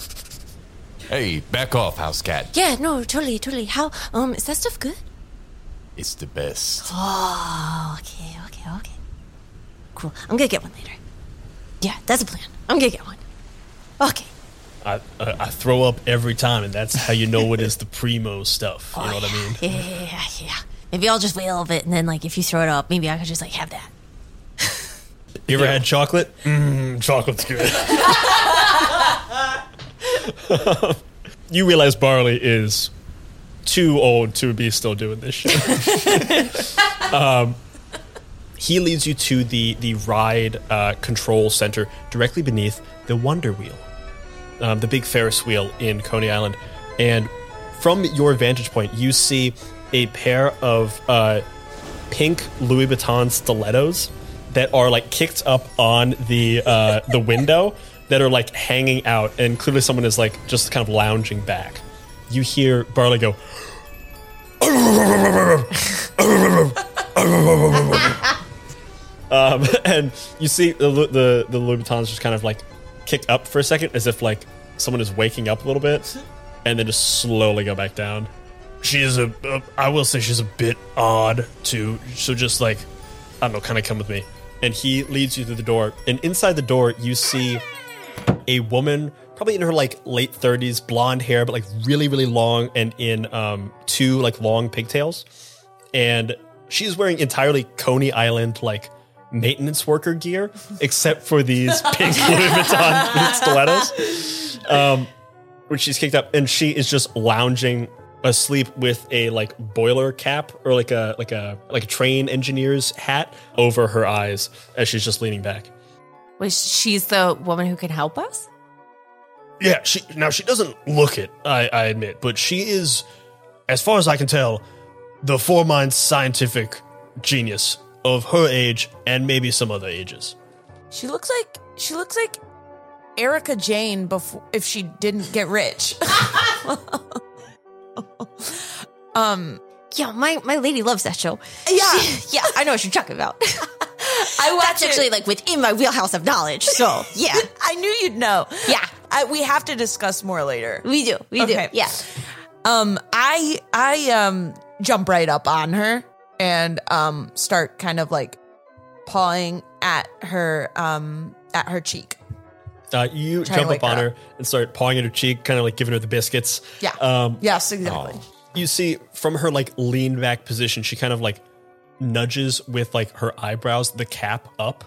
like, Hey, back off, house cat. yeah, no, totally, totally. How um is that stuff good? It's the best. Oh, okay, okay, okay. Cool. I'm gonna get one later. Yeah, that's a plan. I'm gonna get one. Okay. I, I I throw up every time, and that's how you know it is the primo stuff. You know what I mean? Yeah, yeah, yeah, yeah. Maybe I'll just wait a little bit, and then like if you throw it up, maybe I could just like have that. You ever had chocolate? Mmm, chocolate's good. you realize Barley is too old to be still doing this shit. um, he leads you to the the ride uh, control center directly beneath the Wonder Wheel, um, the big Ferris wheel in Coney Island, and from your vantage point, you see a pair of uh, pink Louis Vuitton stilettos that are like kicked up on the uh, the window that are like hanging out, and clearly someone is like just kind of lounging back. You hear Barley go. um, and you see the, the the Louis Vuittons just kind of like kick up for a second, as if like someone is waking up a little bit, and then just slowly go back down. She is a, a I will say she's a bit odd too. So just like I don't know, kind of come with me. And he leads you through the door, and inside the door you see a woman, probably in her like late thirties, blonde hair, but like really really long, and in um two like long pigtails, and she's wearing entirely Coney Island like maintenance worker gear, except for these pink Louis Vuitton stilettos. Um, when she's kicked up, and she is just lounging asleep with a like boiler cap or like a like a like a train engineer's hat over her eyes as she's just leaning back. Wait, she's the woman who can help us. Yeah, she now she doesn't look it, I, I admit, but she is, as far as I can tell, the foremost scientific genius of her age and maybe some other ages. She looks like she looks like Erika Jayne before if she didn't get rich. um, Yeah, my, my lady loves that show. Yeah. yeah, I know what you're talking about. I watch That's actually like within my wheelhouse of knowledge. So yeah, I knew you'd know. Yeah. I, we have to discuss more later. we do, we Okay. do. Yeah, Um, I I um jump right up on her and um start kind of like pawing at her um at her cheek. Uh, you Trying jump up on her her and start pawing at her cheek, kind of like giving her the biscuits. Yeah. Um, yes, exactly. You see from her like lean back position, she kind of like nudges with like her eyebrows the cap up.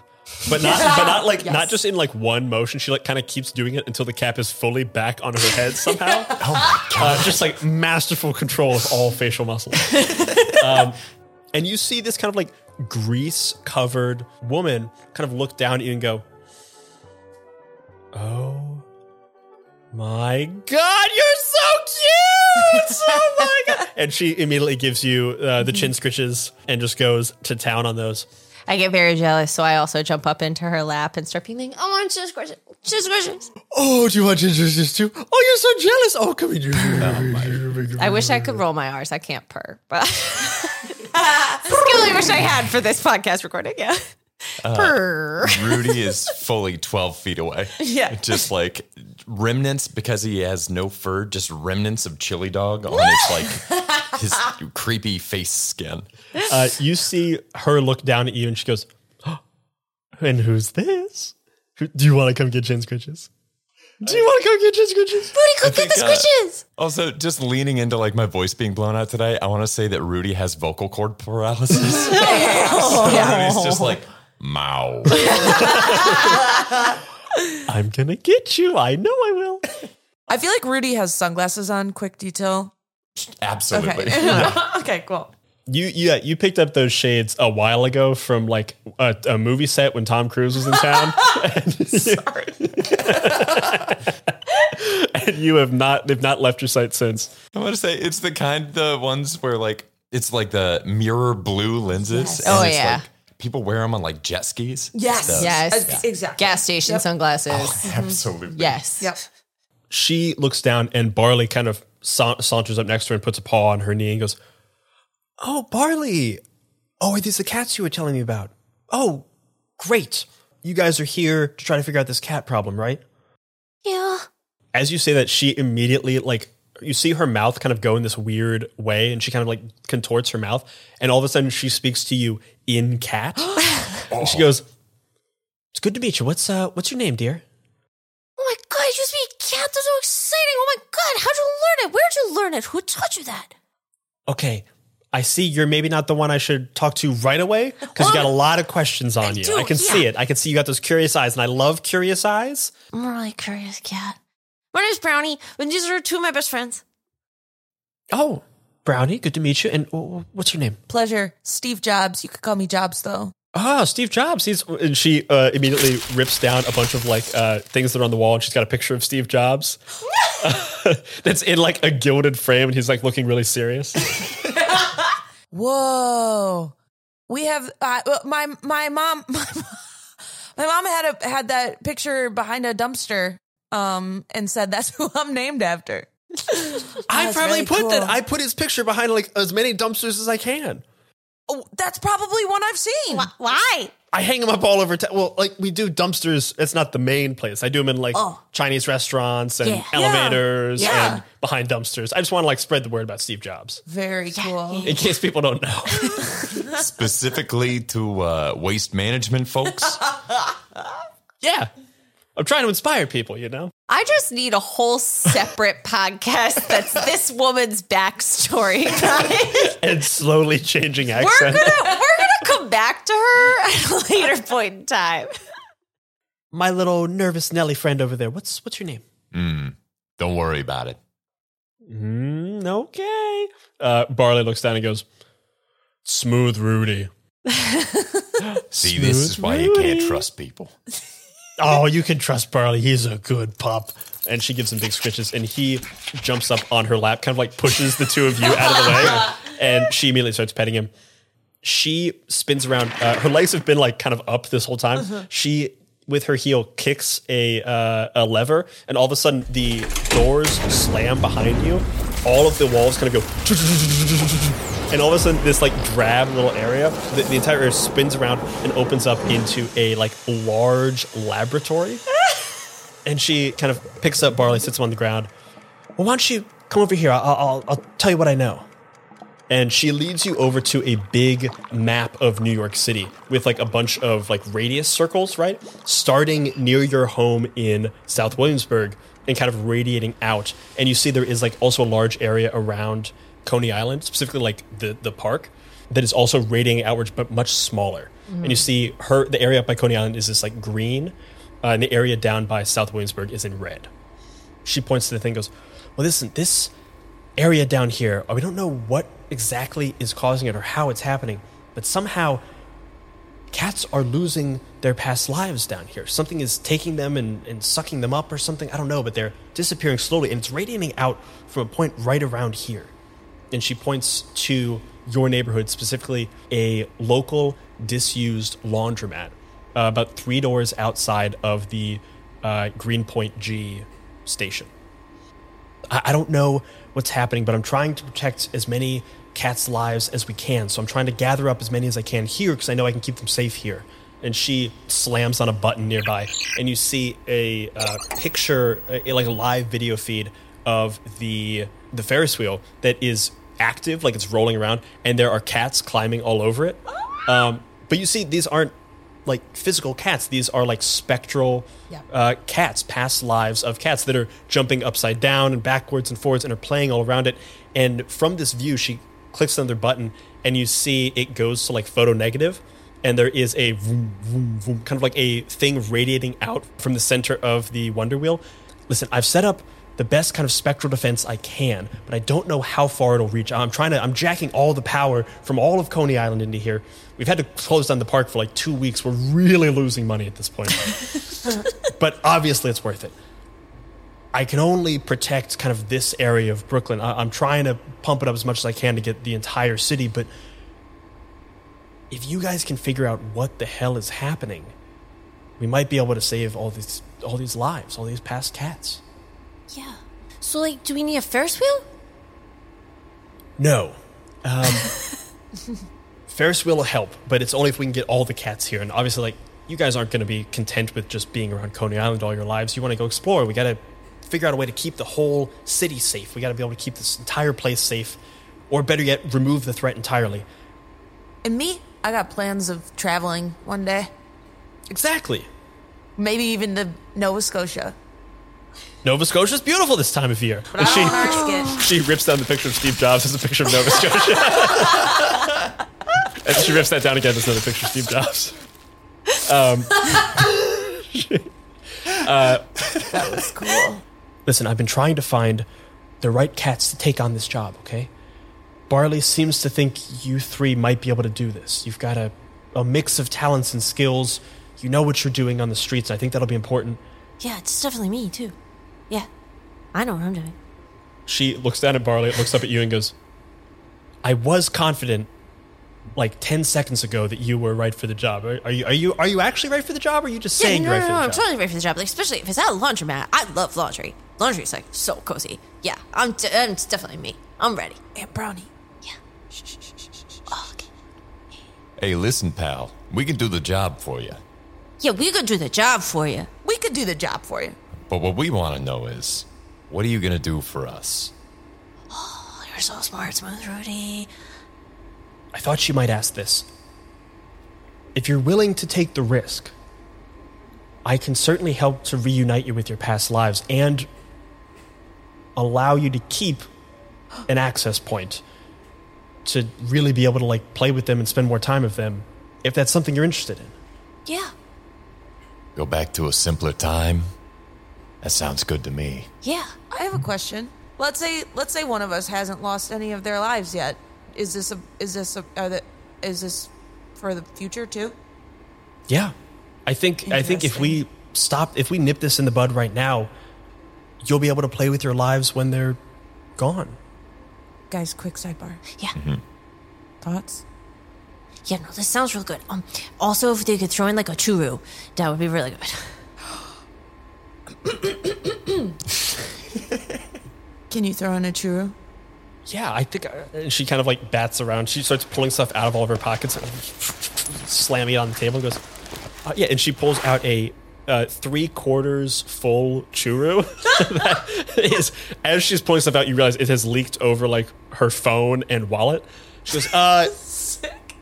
But not, but not like not just in like one motion. She like kind of keeps doing it until the cap is fully back on her head somehow. oh my god! just like masterful control of all facial muscles. um, and you see this kind of like grease covered woman kind of look down at you and go, "Oh my god, you're so cute! Oh my god!" And she immediately gives you uh, the chin scritches and just goes to town on those. I get very jealous, so I also jump up into her lap and start being "I want chin squishes, just squishes." Oh, do you want ginger juice too? Oh, you're so jealous. Oh, come here. I wish I could roll my R's. I can't purr, but skill I wish I had for this podcast recording. Yeah, purr. Rudy is fully 12 feet away. Yeah. Just like remnants because he has no fur, just remnants of chili dog on his like his creepy face skin. Uh, you see her look down at you and she goes, "Oh, And who's this? Who- Do you want to come get chin scritches? Do you want to come get chin scritches? Rudy, go get think, the uh. Also, just leaning into like my voice being blown out today, I want to say that Rudy has vocal cord paralysis. Rudy's just like, Mao. I'm going to get you. I know I will. I feel like Rudy has sunglasses on. Quick detail. Absolutely. Okay. okay. Cool. You yeah, you picked up those shades a while ago from like a, a movie set when Tom Cruise was in town. Sorry. And you have not they've not left your sight since. I want to say it's the kind the ones where like it's like the mirror blue lenses. Yes. and Oh, it's yeah. like people wear them on like jet skis. Yes. Those. Yes. Uh, exactly. Gas station sunglasses. Oh, Absolutely. yes. Yep. She looks down and Barley kind of sa- saunters up next to her and puts a paw on her knee and goes, "Oh, Barley. Oh, are these the cats you were telling me about? Oh, great. You guys are here to try to figure out this cat problem, right?" Yeah. as you say that, she immediately like you see her mouth kind of go in this weird way, and she kind of like contorts her mouth, and all of a sudden she speaks to you in cat, and she goes, "It's good to meet you. What's uh, what's your name, dear?" Oh my god, you speak cat. That's so exciting. Oh my god, how'd you learn it? Where'd you learn it? Who taught you that? Okay, I see you're maybe not the one I should talk to right away because you got a lot of questions on you. do, I can see it. I can see you got those curious eyes, and I love curious eyes. I'm a really curious cat. My name's Brownie, and these are two of my best friends. Oh, Brownie, good to meet you. And uh, what's your name? Pleasure. Steve Jobs. You could call me Jobs though. Oh, Steve Jobs. He's and she uh, immediately rips down a bunch of like uh, things that are on the wall, and she's got a picture of Steve Jobs that's in like a gilded frame, and he's like looking really serious. Whoa. We have uh, my my mom my, mom had a had that picture behind a dumpster um and said that's who I'm named after. I probably really put that. I put his picture behind like as many dumpsters as I can. Oh, that's probably one I've seen. Why? I hang them up all over town. Well, like we do dumpsters. It's not the main place. I do them in like Oh. Chinese restaurants and Yeah. elevators Yeah. and behind dumpsters. I just want to like spread the word about Steve Jobs Very cool. in case people don't know. Specifically to uh, waste management folks. yeah, I'm trying to inspire people. You know. I just need a whole separate podcast that's this woman's backstory. guys. and slowly changing we're accent. gonna we're gonna come back to her at a later point in time. My little nervous Nelly friend over there. What's what's your name? Mm, don't worry about it. Mm, okay. Uh, Barley looks down and goes, "Smooth Rudy." See, this is Smooth why you can't trust people. Oh, you can trust Barley. He's a good pup. And she gives him big scritches, and he jumps up on her lap, kind of like pushes the two of you out of the way, and she immediately starts petting him. She spins around. Uh, her legs have been like kind of up this whole time. She with her heel kicks a uh, a lever, and all of a sudden the doors slam behind you. All of the walls kind of go, and all of a sudden this like drab little area, the, the entire area spins around and opens up into a like large laboratory. and she kind of picks up Barley, sits him on the ground. Well, why don't you come over here? I'll, I'll, I'll tell you what I know and she leads you over to a big map of New York City with like a bunch of like radius circles, right? Starting near your home in South Williamsburg and kind of radiating out. And you see there is like also a large area around Coney Island, specifically like the the park, that is also radiating outwards but much smaller. And you see her the area up by Coney Island is this like green, uh, and the area down by South Williamsburg is in red. She points to the thing, goes, "Well, listen, this area down here, we don't know what exactly is causing it or how it's happening, but somehow cats are losing their past lives down here. Something is taking them and, and sucking them up or something. I don't know, but they're disappearing slowly and it's radiating out from a point right around here. And she points to your neighborhood, specifically a local disused laundromat, uh, about three doors outside of the uh, Greenpoint G station. I, I don't know what's happening, but I'm trying to protect as many cats' lives as we can. So I'm trying to gather up as many as I can here because I know I can keep them safe here. And she slams on a button nearby, and you see a uh, picture, a, like a live video feed of the the Ferris wheel that is active, like it's rolling around, and there are cats climbing all over it. Um, but you see, these aren't like physical cats. These are like spectral Yeah. uh, cats, past lives of cats that are jumping upside down and backwards and forwards and are playing all around it. And from this view, she clicks another button and you see it goes to like photo negative, and there is a vroom, vroom, vroom, kind of like a thing radiating out from the center of the Wonder Wheel. Listen, I've set up the best kind of spectral defense I can, but I don't know how far it'll reach. I'm trying to, I'm jacking all the power from all of Coney Island into here. We've had to close down the park for like two weeks. We're really losing money at this point. but obviously it's worth it. I can only protect kind of this area of Brooklyn. I, I'm trying to pump it up as much as I can to get the entire city, but if you guys can figure out what the hell is happening, we might be able to save all these all these lives, all these past cats. Yeah. So, like, do we need a Ferris wheel? No. Um, Ferris wheel will help, but it's only if we can get all the cats here. And obviously, like, you guys aren't going to be content with just being around Coney Island all your lives. You want to go explore. We got to figure out a way to keep the whole city safe. We got to be able to keep this entire place safe, or better yet, remove the threat entirely. And me, I got plans of traveling one day. Exactly. Maybe even to Nova Scotia. Nova Scotia's beautiful this time of year. But And I she, don't wanna she rips down the picture of Steve Jobs as a picture of Nova Scotia. and she rips that down again as another picture of Steve Jobs. Um, uh, that was cool. Listen, I've been trying to find the right cats to take on this job, okay? Barley seems to think you three might be able to do this. You've got a, a mix of talents and skills. You know what you're doing on the streets. I think that'll be important. Yeah, it's definitely me, too. Yeah. I know what I'm doing. She looks down at Barley, looks up at you, and goes, I was confident like 10 seconds ago that you were right for the job. Are, are you are you are you actually right for the job or are you just Yeah, saying no, you're no, right no, for the I'm job? totally ready for the job. Like, especially if it's at a laundromat. I love laundry. Laundry's like so cozy. Yeah, I'm. De- I'm it's definitely me. I'm ready. And Brownie. Yeah. Oh, Hey, listen, pal. We can do the job for you. Yeah, we could do the job for you. We could do the job for you. But what we want to know is, what are you going to do for us? Oh, you're so smart, smooth, Rudy. I thought you might ask this. If you're willing to take the risk, I can certainly help to reunite you with your past lives and allow you to keep an access point to really be able to like play with them and spend more time with them if that's something you're interested in. Yeah. Go back to a simpler time? That sounds good to me. Yeah. I have a question. Let's say let's say one of us hasn't lost any of their lives yet. Is this a is this a are the, is this for the future too? Yeah. I think I think if we stop if we nip this in the bud right now, you'll be able to play with your lives when they're gone. Guys, quick sidebar. Yeah. Thoughts? Yeah, no, this sounds real good. Um, also, if they could throw in like a churu, that would be really good. Can you throw in a churro? Yeah, I think. uh, And she kind of like bats around. She starts pulling stuff out of all of her pockets, and slamming it on the table. And goes, uh, yeah, and she pulls out a uh, three quarters full churro. that is, as she's pulling stuff out, you realize it has leaked over like her phone and wallet. She goes, uh,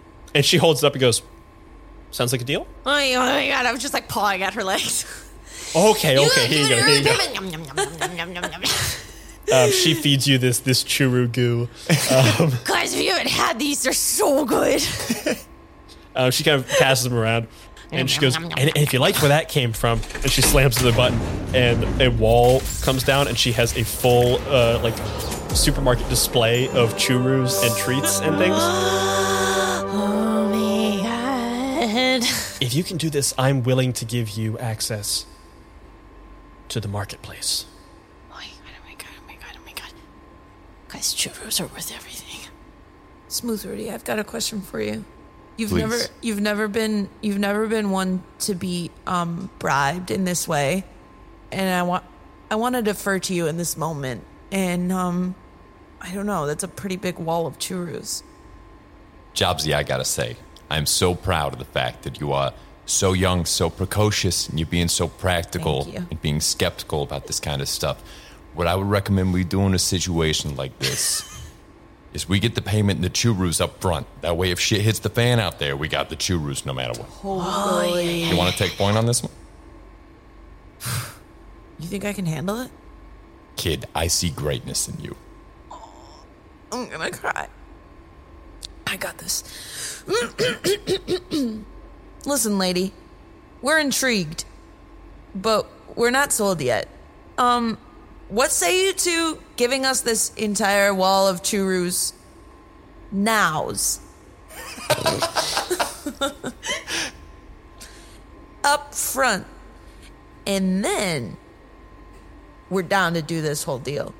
and she holds it up and goes, "Sounds like a deal." Oh my, oh my god, I was just like pawing at her legs. Okay, okay, here you go, here you go. Um, she feeds you this this churro goo. Guys, if you haven't had these, they're so good. Uh, she kind of passes them around, and she goes, and, and if you like where that came from, and she slams the button, and a wall comes down, and she has a full uh, like supermarket display of churros and treats and things. Oh my god. If you can do this, I'm willing to give you access to the marketplace. Oh my god, oh my god, oh my god, oh my god. Guys, churros are worth everything. Smooth Rudy, I've got a question for you. You've Please. never you've never been you've never been one to be um bribed in this way. And I want I want to defer to you in this moment. And um I don't know, that's a pretty big wall of churros. Jobsy, I gotta say, I'm so proud of the fact that you are so young, so precocious, and you're being so practical you. and being skeptical about this kind of stuff. What I would recommend we do in a situation like this is we get the payment in the churros up front. That way, if shit hits the fan out there, we got the churros no matter what. Holy. You want to take point on this one? You think I can handle it? Kid, I see greatness in you. I'm gonna cry. I got this. Listen, lady, we're intrigued, but we're not sold yet. Um, what say you to giving us this entire wall of churros nows? Up front. And then we're down to do this whole deal.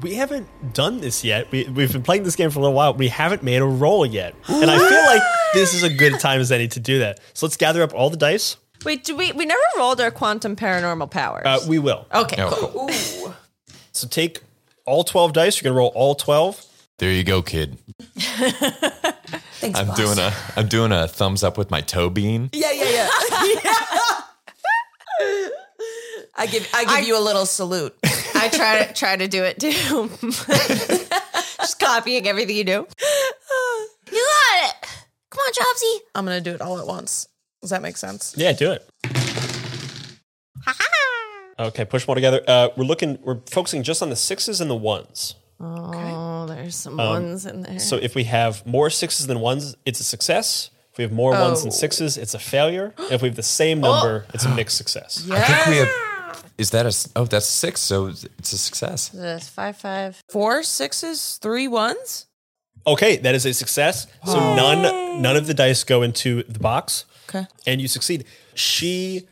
We haven't done this yet. We, we've been playing this game for a little while. We haven't made a roll yet. And I feel like this is a good time as any to do that. So let's gather up all the dice. Wait, do we we never rolled our quantum paranormal powers. Uh, we will. okay, No. cool. So take all 12 dice. You're going to roll all 12. There you go, kid. Thanks, I'm boss. doing a I'm doing a thumbs up with my toe bean. Yeah, yeah, yeah. I give I give you a little salute. I try to try to do it too. Just copying everything you do. You got it. Come on, Jobsy. I'm gonna do it all at once. Does that make sense? Yeah, do it. Okay, push them all together. Uh, we're looking, we're focusing just on the sixes and the ones. Oh, there's some ones in there. So if we have more sixes than ones, it's a success. If we have more ones than Oh. sixes, it's a failure. And if we have the same number, it's a mixed success. I think we have. Is that a Oh, that's six. So it's a success. This five five. Four sixes, three ones. Okay, that is a success. So none none of the dice go into the box. Okay. and you succeed. She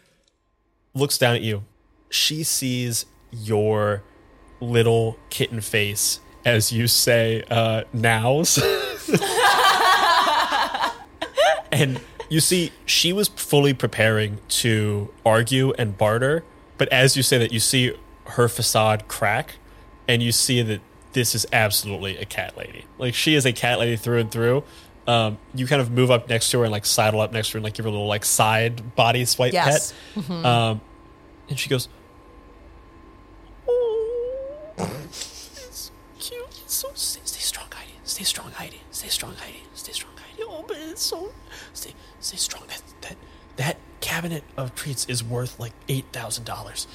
looks down at you. She sees your little kitten face as you say uh, nows. and you see, she was fully preparing to argue and barter. But as you say that, you see her facade crack and you see that this is absolutely a cat lady. Like she is a cat lady through and through. Um, you kind of move up next to her and like sidle up next to her and like give her a little like side body swipe Yes. pet. Um, and she goes, "Oh, it's cute. It's so stay, stay strong, Heidi. Stay strong, Heidi. Stay strong, Heidi. Stay strong, Heidi. Oh, but it's so stay stay strong. That that that cabinet of treats is worth like eight thousand dollars.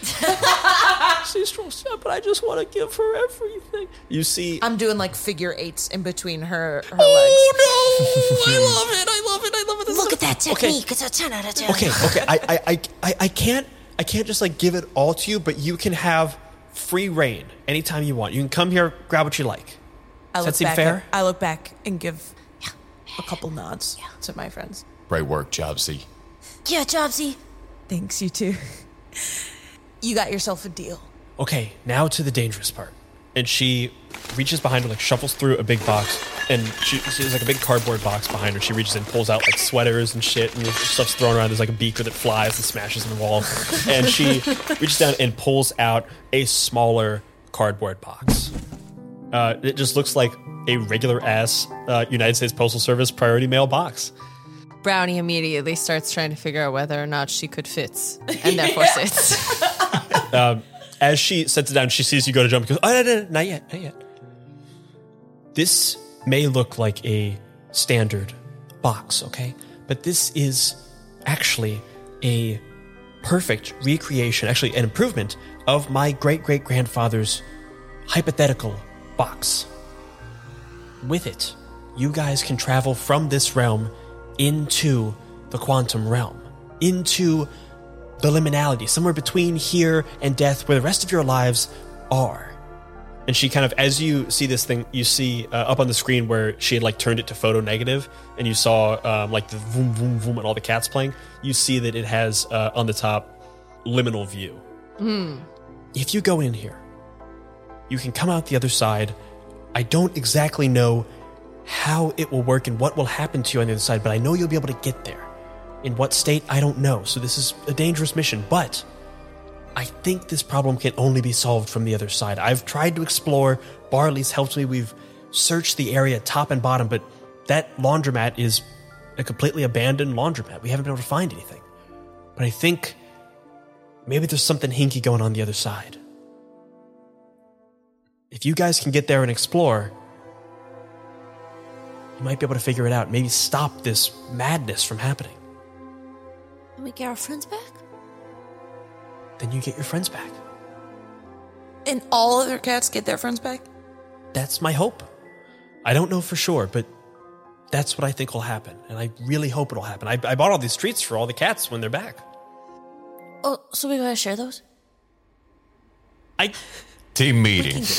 stay strong, yeah, but I just want to give her everything. You see, I'm doing like figure eights in between her her legs. oh no, I love it. I love it. I love it. This Look is- at that technique. It's a ten out of ten. okay okay I, I i i I can't i can't just like give it all to you but you can have free reign anytime you want you can come here grab what you like I Does that seem fair? At, I look back and give a couple nods to my friends. Great work, Jobsy. Yeah, Jobsy. Thanks, you too. You got yourself a deal. okay now to the dangerous part and she reaches behind her like shuffles through a big box and she, there's like a big cardboard box behind her. She reaches in, pulls out like sweaters and shit, and stuff's thrown around. There's like a beaker that flies and smashes in the wall. And she reaches down and pulls out a smaller cardboard box. Uh, it just looks like a regular ass uh, United States Postal Service priority mail box. Brownie immediately starts trying to figure out whether or not she could fit, and therefore sits. Um, as she sets it down, she sees you go to jump. and Goes, oh, no, no, no, not yet, not yet. This may look like a standard box, okay? But this is actually a perfect recreation, actually an improvement of my great great grandfather's hypothetical box. With it, you guys can travel from this realm into the quantum realm, into the liminality, somewhere between here and death, where the rest of your lives are. And she kind of, as you see this thing, you see uh, up on the screen where she had like turned it to photo negative, and you saw um, like the boom, boom, boom, and all the cats playing. You see that it has uh, on the top liminal view. If you go in here, you can come out the other side. I don't exactly know how it will work and what will happen to you on the other side, but I know you'll be able to get there. In what state, I don't know. So this is a dangerous mission, but I think this problem can only be solved from the other side. I've tried to explore. Barley's helped me. We've searched the area top and bottom, but that laundromat is a completely abandoned laundromat. We haven't been able to find anything. But I think maybe there's something hinky going on the other side. If you guys can get there and explore, you might be able to figure it out. Maybe stop this madness from happening. Can we get our friends back? Then you get your friends back. And all other cats get their friends back? That's my hope. I don't know for sure, but that's what I think will happen. And I really hope it'll happen. I, I bought all these treats for all the cats when they're back. Oh, so we gotta share those? I Team meeting.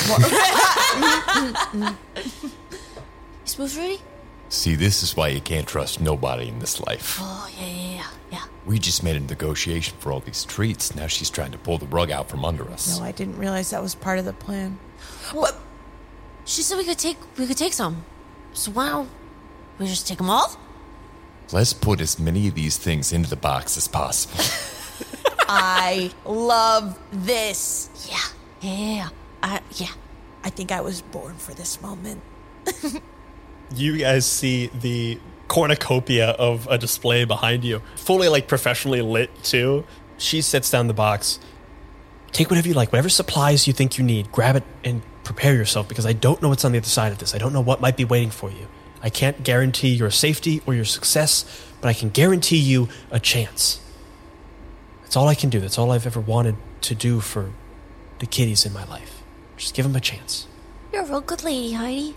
You smooth ready? See, this is why you can't trust nobody in this life. Oh yeah, yeah, yeah, yeah. We just made a negotiation for all these treats. Now she's trying to pull the rug out from under us. No, I didn't realize that was part of the plan. What? She said we could take we could take some. So why don't we just take them all? Let's put as many of these things into the box as possible. I love this. Yeah, yeah, I, yeah. I think I was born for this moment. you guys see the cornucopia of a display behind you, fully like professionally lit too. She sets down the box. Take whatever you like, whatever supplies you think you need, grab it and prepare yourself because I don't know what's on the other side of this. I don't know what might be waiting for you. I can't guarantee your safety or your success, but I can guarantee you a chance. That's all I can do. That's all I've ever wanted to do for the kiddies in my life. Just give them a chance. You're a real good lady, Heidi.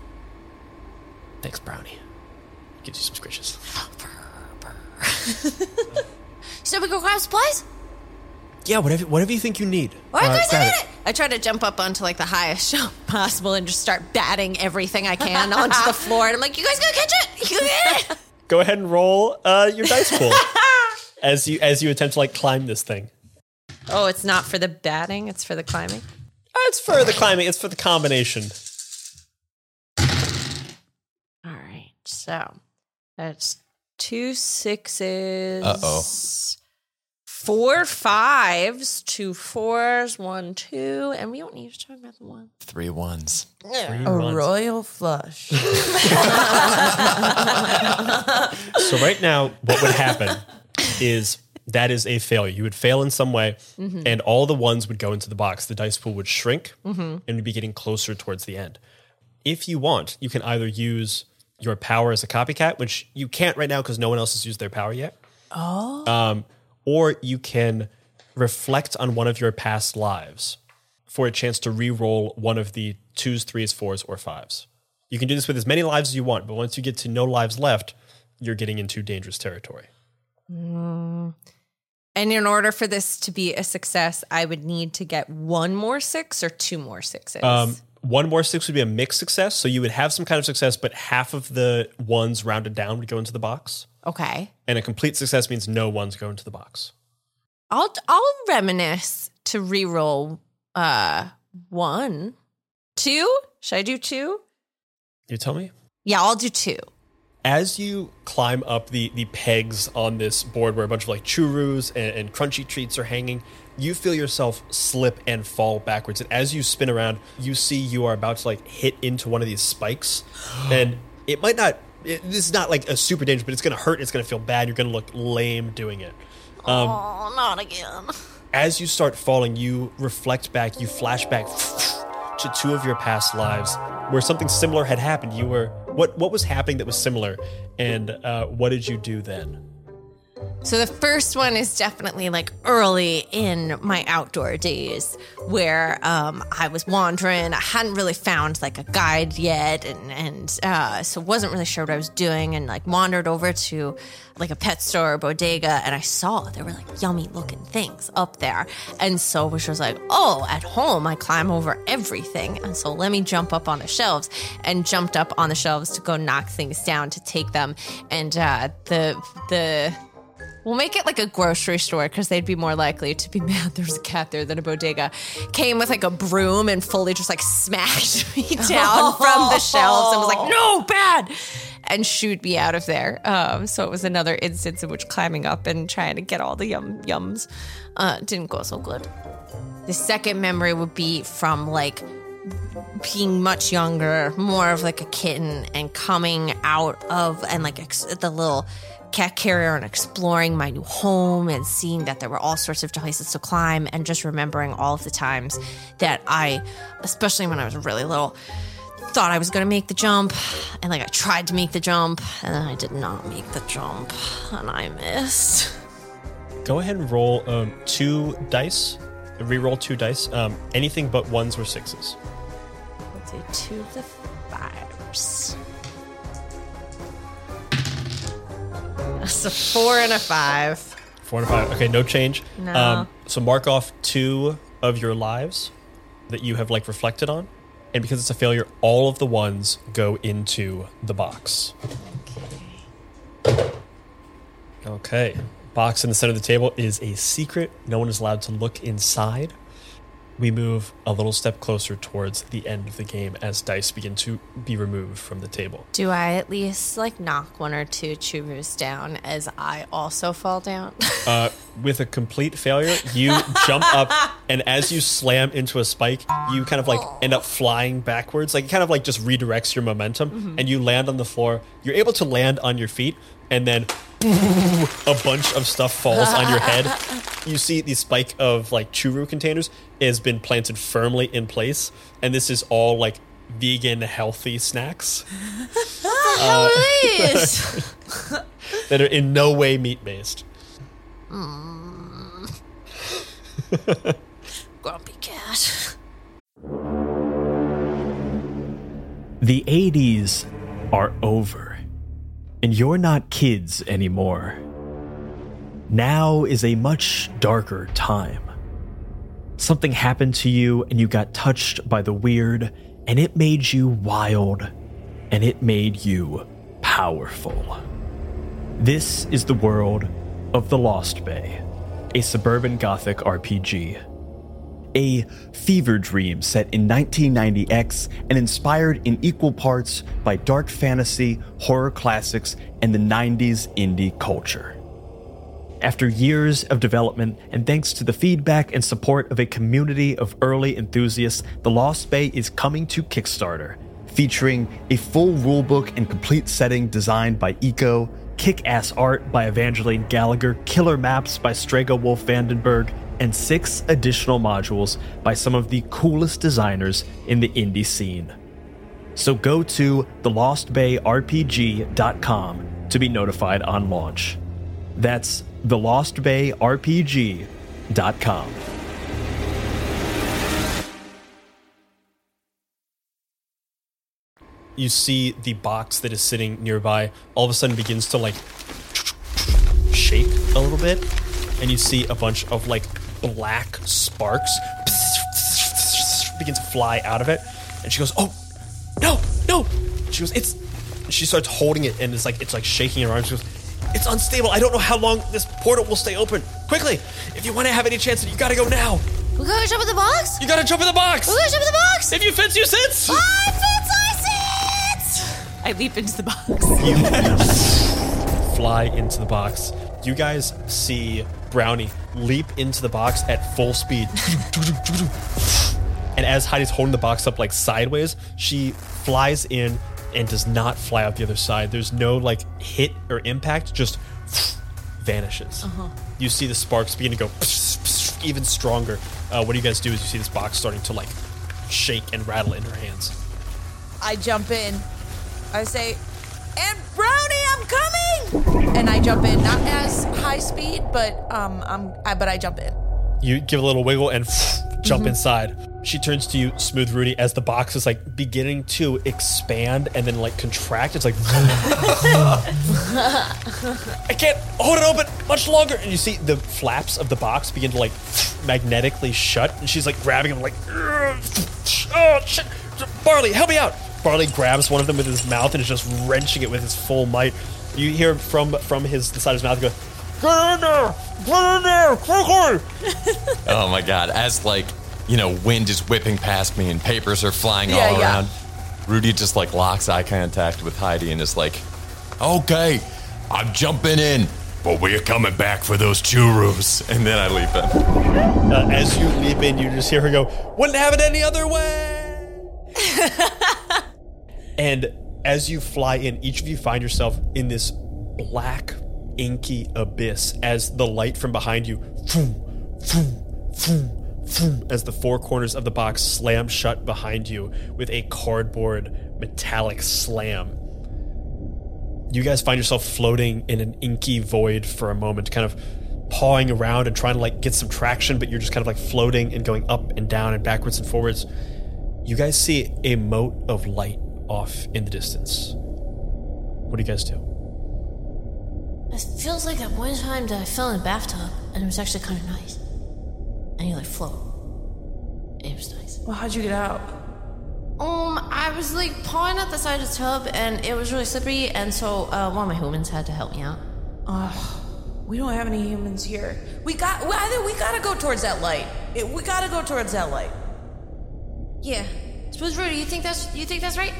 Thanks, Brownie. Gives you some scritches. So we go grab supplies? Yeah, whatever, whatever you think you need. All right, Uh, guys, I grab did it. I try to jump up onto like the highest shelf possible and just start batting everything I can onto the floor. And I'm like, you guys gonna catch it? You gonna get it? Go ahead and roll uh, your dice pool as you as you attempt to like climb this thing. Oh, it's not for the batting, it's for the climbing. Uh, It's for the climbing. It's for the combination. All right. So that's two sixes. Uh-oh. Four fives, two fours, one, two, and we don't need to talk about the one. Three ones. Three A runs. royal flush. So right now, what would happen is that is a failure. You would fail in some way, mm-hmm. and all the ones would go into the box. The dice pool would shrink, mm-hmm. and would be getting closer towards the end. If you want, you can either use your power as a copycat, which you can't right now because no one else has used their power yet. Oh. Um, or you can reflect on one of your past lives for a chance to re-roll one of the twos, threes, fours, or fives. You can do this with as many lives as you want, but once you get to no lives left, you're getting into dangerous territory. And in order for this to be a success, I would need to get one more six or two more sixes. Um, one more six would be a mixed success, so you would have some kind of success, but half of the ones rounded down would go into the box, okay. and a complete success means no ones go into the box. I'll I'll reminisce to re-roll uh one. Two? Should I do two? You tell me. Yeah, I'll do two. as you climb up the the pegs on this board where a bunch of like churros and, and crunchy treats are hanging you feel yourself slip and fall backwards and as you spin around you see you are about to like hit into one of these spikes and it might not it, this is not like a super danger, but it's gonna hurt it's gonna feel bad you're gonna look lame doing it oh, not again. as you start falling, you reflect back, you flash back to two of your past lives where something similar had happened. You were what what was happening that was similar, and uh, what did you do then? So the first one is definitely like early in my outdoor days where um, I was wandering. I hadn't really found like a guide yet, and and uh, so wasn't really sure what I was doing, and like wandered over to like a pet store or bodega, and I saw there were like yummy looking things up there, and so which was like, oh, at home I climb over everything, and so let me jump up on the shelves, and jumped up on the shelves to go knock things down to take them, and uh, the the We'll make it like a grocery store because they'd be more likely to be mad there's a cat there than a bodega. Came with like a broom and fully just like smashed me down from the shelves and was like, no, bad. And shooed me out of there. Um, so it was another instance in which climbing up and trying to get all the yum yums uh, didn't go so good. The second memory would be from like being much younger, more of like a kitten, and coming out of and like ex- the little cat carrier and exploring my new home and seeing that there were all sorts of places to climb and just remembering all of the times that I, especially when I was really little, thought I was going to make the jump and like I tried to make the jump and then I did not make the jump and I missed. Go ahead and roll um, two dice. Reroll two dice. Um, anything but ones or sixes. Let's do two of the fives. That's a four and a five. Four and a five. Okay, no change. No. Um, so mark off two of your lives that you have like reflected on, and because it's a failure, all of the ones go into the box. Okay. Okay. Box in the center of the table is a secret. No one is allowed to look inside. We move a little step closer towards the end of the game as dice begin to be removed from the table. Do I at least like knock one or two churus down as I also fall down? Uh, with a complete failure, you jump up, and as you slam into a spike, you kind of like end up flying backwards. Like it kind of like just redirects your momentum, and you land on the floor. You're able to land on your feet, and then a bunch of stuff falls on your head. You see the spike of like churu containers has been planted firmly in place, and this is all like vegan healthy snacks Hell it is. that are in no way meat based. Grumpy cat. The 80s are over, and you're not kids anymore. Now is a much darker time. Something happened to you, and you got touched by the weird, and it made you wild, and it made you powerful. This is the world of The Lost Bay, a suburban gothic RPG a fever dream set in 1990X and inspired in equal parts by dark fantasy, horror classics, and the 90s indie culture. After years of development and thanks to the feedback and support of a community of early enthusiasts, The Lost Bay is coming to Kickstarter, featuring a full rulebook and complete setting designed by Eco, kick ass art by Evangeline Gallagher, killer maps by Strega Wolf Vandenberg, and six additional modules by some of the coolest designers in the indie scene. So go to thelostbayrpg.com to be notified on launch. That's thelostbayrpg.com. you see the box that is sitting nearby all of a sudden begins to like shake a little bit and you see a bunch of like black sparks begin to fly out of it and she goes oh no no! She goes it's she starts holding it and it's like it's like shaking her arms. She goes it's unstable. I don't know how long this portal will stay open. Quickly if you want to have any chance you gotta go now. We gotta jump in the box? you gotta jump in the box! We gotta jump in the box? if you fence, you sits I I leap into the box. You fly into the box. You guys see Brownie leap into the box at full speed. And as Heidi's holding the box up like sideways, she flies in and does not fly out the other side. There's no like hit or impact, just vanishes. You see the sparks begin to go even stronger. Uh, what do you guys do as you see this box starting to like shake and rattle in her hands? I jump in. I say, and Brownie, I'm coming! And I jump in, not as high speed, but um, I'm, I, but I jump in. You give a little wiggle and jump inside. She turns to you, Smooth Rudy, as the box is like beginning to expand and then like contract. It's like I can't hold it open much longer. And you see the flaps of the box begin to like magnetically shut. And she's like grabbing them, like, oh shit, Barley, help me out. Barley grabs one of them with his mouth and is just wrenching it with his full might. You hear from from his the side of his mouth go, Get in there! Get in there! Quickly! Oh my god! As like you know, wind is whipping past me and papers are flying Yeah, all yeah. around. Rudy just like locks eye contact with Heidi and is like, "Okay, I'm jumping in, but we're coming back for those churros." And then I leap in. Uh, as you leap in, you just hear her go, Wouldn't have it any other way! and as you fly in, each of you find yourself in this black, inky abyss as the light from behind you, vroom, vroom, vroom, as the four corners of the box slam shut behind you with a cardboard metallic slam. You guys find yourself floating in an inky void for a moment, kind of pawing around and trying to like get some traction, but you're just kind of like floating and going up and down and backwards and forwards. You guys see a mote of light off in the distance. What do you guys do? It feels like at one time that I fell in a bathtub and it was actually kind of nice. And you like float. It was nice. Well, how'd you get out? Um, I was like pawing at the side of the tub and it was really slippery, and so uh, one of my humans had to help me out. We don't have any humans here. We got, well, either we gotta go towards that light. It, we gotta go towards that light. Yeah. Suppose Rudy, you think that's you think that's right?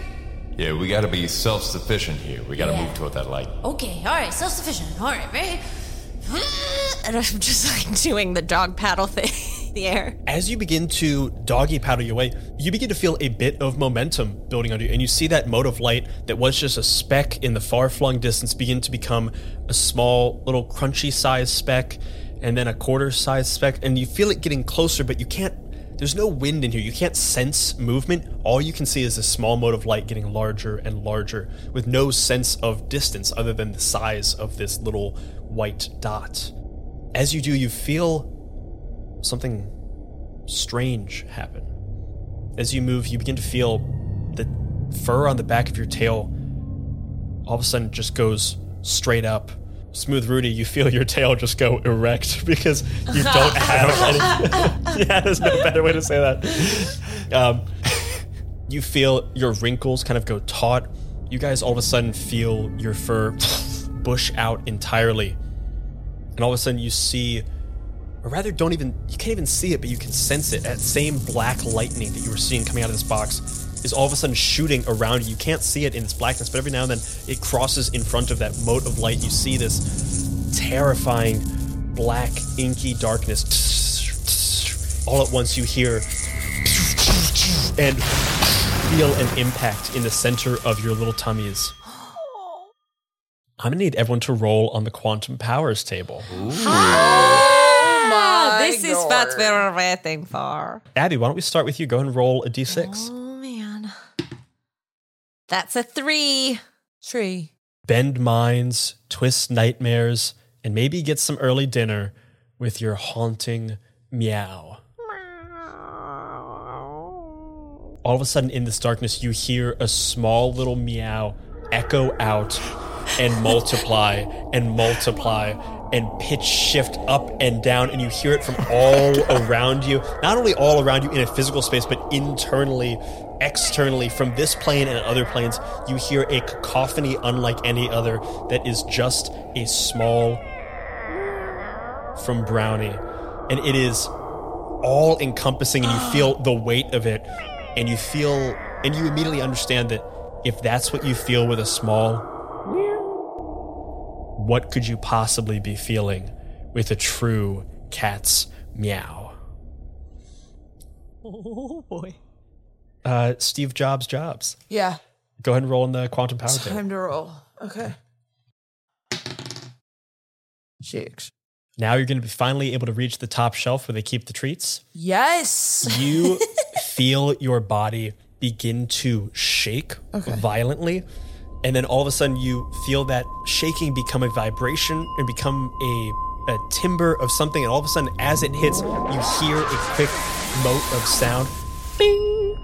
Yeah, we got to be self-sufficient here. We got to Yeah. move toward that light. Okay, all right, self-sufficient. All right, ready? and I'm just like doing the dog paddle thing in the air. As you begin to doggy paddle your way, you begin to feel a bit of momentum building on you, and you see that mote of light that was just a speck in the far flung distance begin to become a small, little crunchy sized speck, and then a quarter sized speck, and you feel it getting closer, but you can't. There's no wind in here. You can't sense movement. All you can see is a small mote of light getting larger and larger, with no sense of distance other than the size of this little white dot. As you do, you feel something strange happen. As you move, you begin to feel the fur on the back of your tail all of a sudden just goes straight up. Smooth Rudy, you feel your tail just go erect because you don't have any. yeah, there's no better way to say that. Um, you feel your wrinkles kind of go taut. You guys all of a sudden feel your fur bush out entirely. And all of a sudden you see or rather don't even you can't even see it but you can sense it that same black lightning that you were seeing coming out of this box is all of a sudden shooting around you you can't see it in its blackness but every now and then it crosses in front of that mote of light you see this terrifying black inky darkness all at once you hear and feel an impact in the center of your little tummies I'm gonna need everyone to roll on the quantum powers table. Ah, this is what we're waiting for. Abby, why don't we start with you? Go and roll a d6. Man. That's a three. Tree. Bend minds, twist nightmares, and maybe get some early dinner with your haunting meow. All of a sudden, in this darkness, you hear a small little meow echo out and multiply and multiply and pitch shift up and down, and you hear it from all around you. Not only all around you in a physical space, but internally, externally, from this plane and other planes, you hear a cacophony unlike any other that is just a small from Brownie. And it is all encompassing, and you feel the weight of it, and you feel, and you immediately understand that if that's what you feel with a small what could you possibly be feeling with a true cat's meow? Oh boy. Uh, Steve Jobs Jobs. Yeah. Go ahead and roll in the quantum power table. Time to roll. Okay. Six. Now you're going to be finally able to reach the top shelf where they keep the treats. Yes. You feel your body begin to shake violently. And then all of a sudden, you feel that shaking become a vibration and become a, a timber of something. And all of a sudden, as it hits, you hear a quick mote of sound. Bing!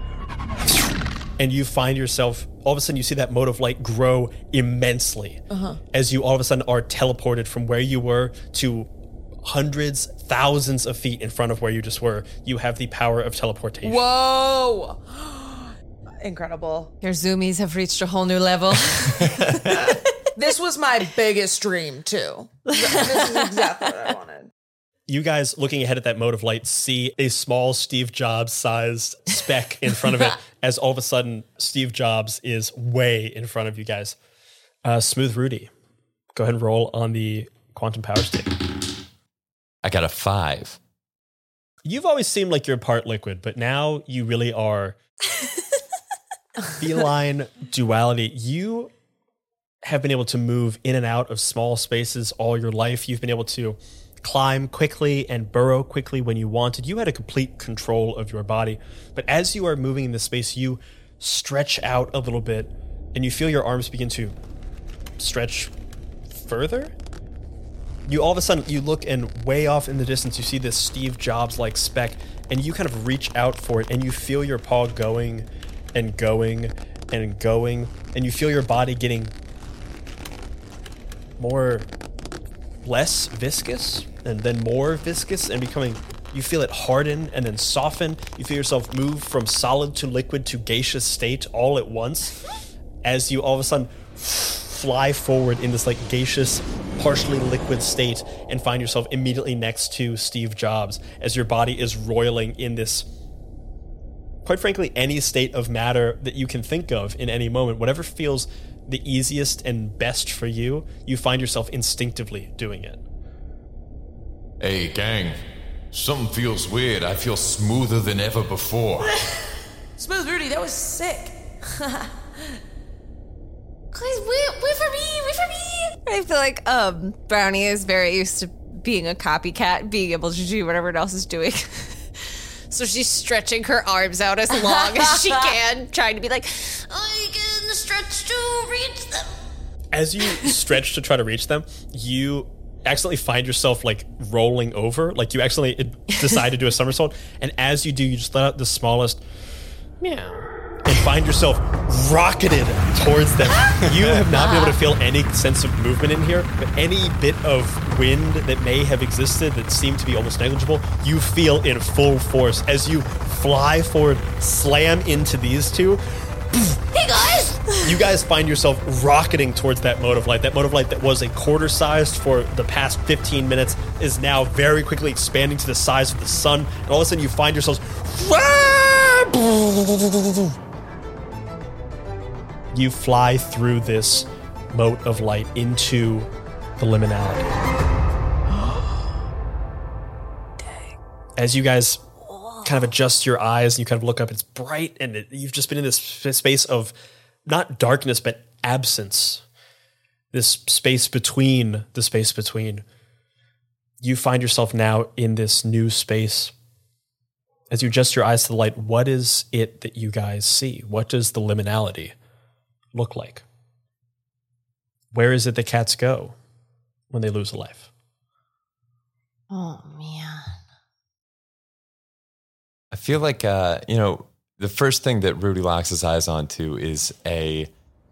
And you find yourself, all of a sudden, you see that mote of light grow immensely uh-huh. as you all of a sudden are teleported from where you were to hundreds, thousands of feet in front of where you just were. You have the power of teleportation. Whoa. Incredible. Your zoomies have reached a whole new level. This was my biggest dream too. This is exactly what I wanted. You guys looking ahead at that mode of light see a small Steve Jobs sized speck in front of it as all of a sudden Steve Jobs is way in front of you guys. Uh, Smooth Rudy, go ahead and roll on the quantum power stick. I got a five. You've always seemed like you're part liquid, but now you really are feline duality. You have been able to move in and out of small spaces all your life. You've been able to climb quickly and burrow quickly when you wanted. You had a complete control of your body. But as you are moving in this space, you stretch out a little bit and you feel your arms begin to stretch further you all of a sudden you look and way off in the distance you see this Steve Jobs like speck and you kind of reach out for it and you feel your paw going and going and going and you feel your body getting more less viscous and then more viscous and becoming you feel it harden and then soften. You feel yourself move from solid to liquid to gaseous state all at once as you all of a sudden fly forward in this like gaseous, partially liquid state and find yourself immediately next to Steve Jobs as your body is roiling in this quite frankly any state of matter that you can think of in any moment whatever feels the easiest and best for you you find yourself instinctively doing it Hey, gang. Something feels weird. I feel smoother than ever before. Smooth Rudy, that was sick. Guys, wait, wait for me, wait for me. I feel like um, Brownie is very used to being a copycat, being able to do whatever else is doing. so she's stretching her arms out as long as she can, trying to be like, I can stretch to reach them. as you stretch to try to reach them, you accidentally find yourself like rolling over. Like you accidentally decide to do a somersault, and as you do, you just let out the smallest meow and find yourself rocketed towards them. You have not been able to feel any sense of movement in here, but any bit of wind that may have existed that seemed to be almost negligible, you feel in full force as you fly forward, slam into these two. Hey guys! You guys find yourself rocketing towards that mode of light. That mode of light that was a quarter sized for the past 15 minutes is now very quickly expanding to the size of the sun. And all of a sudden, you find yourselves. You fly through this mote of light into the liminality. As you guys kind of adjust your eyes and you kind of look up, it's bright and it, you've just been in this space of not darkness, but absence. This space between the space between. You find yourself now in this new space. As you adjust your eyes to the light, what is it that you guys see? What does the liminality look like? Where is it that cats go when they lose a life? "Oh man." I feel like uh, you know the first thing that Rudy locks his eyes onto is a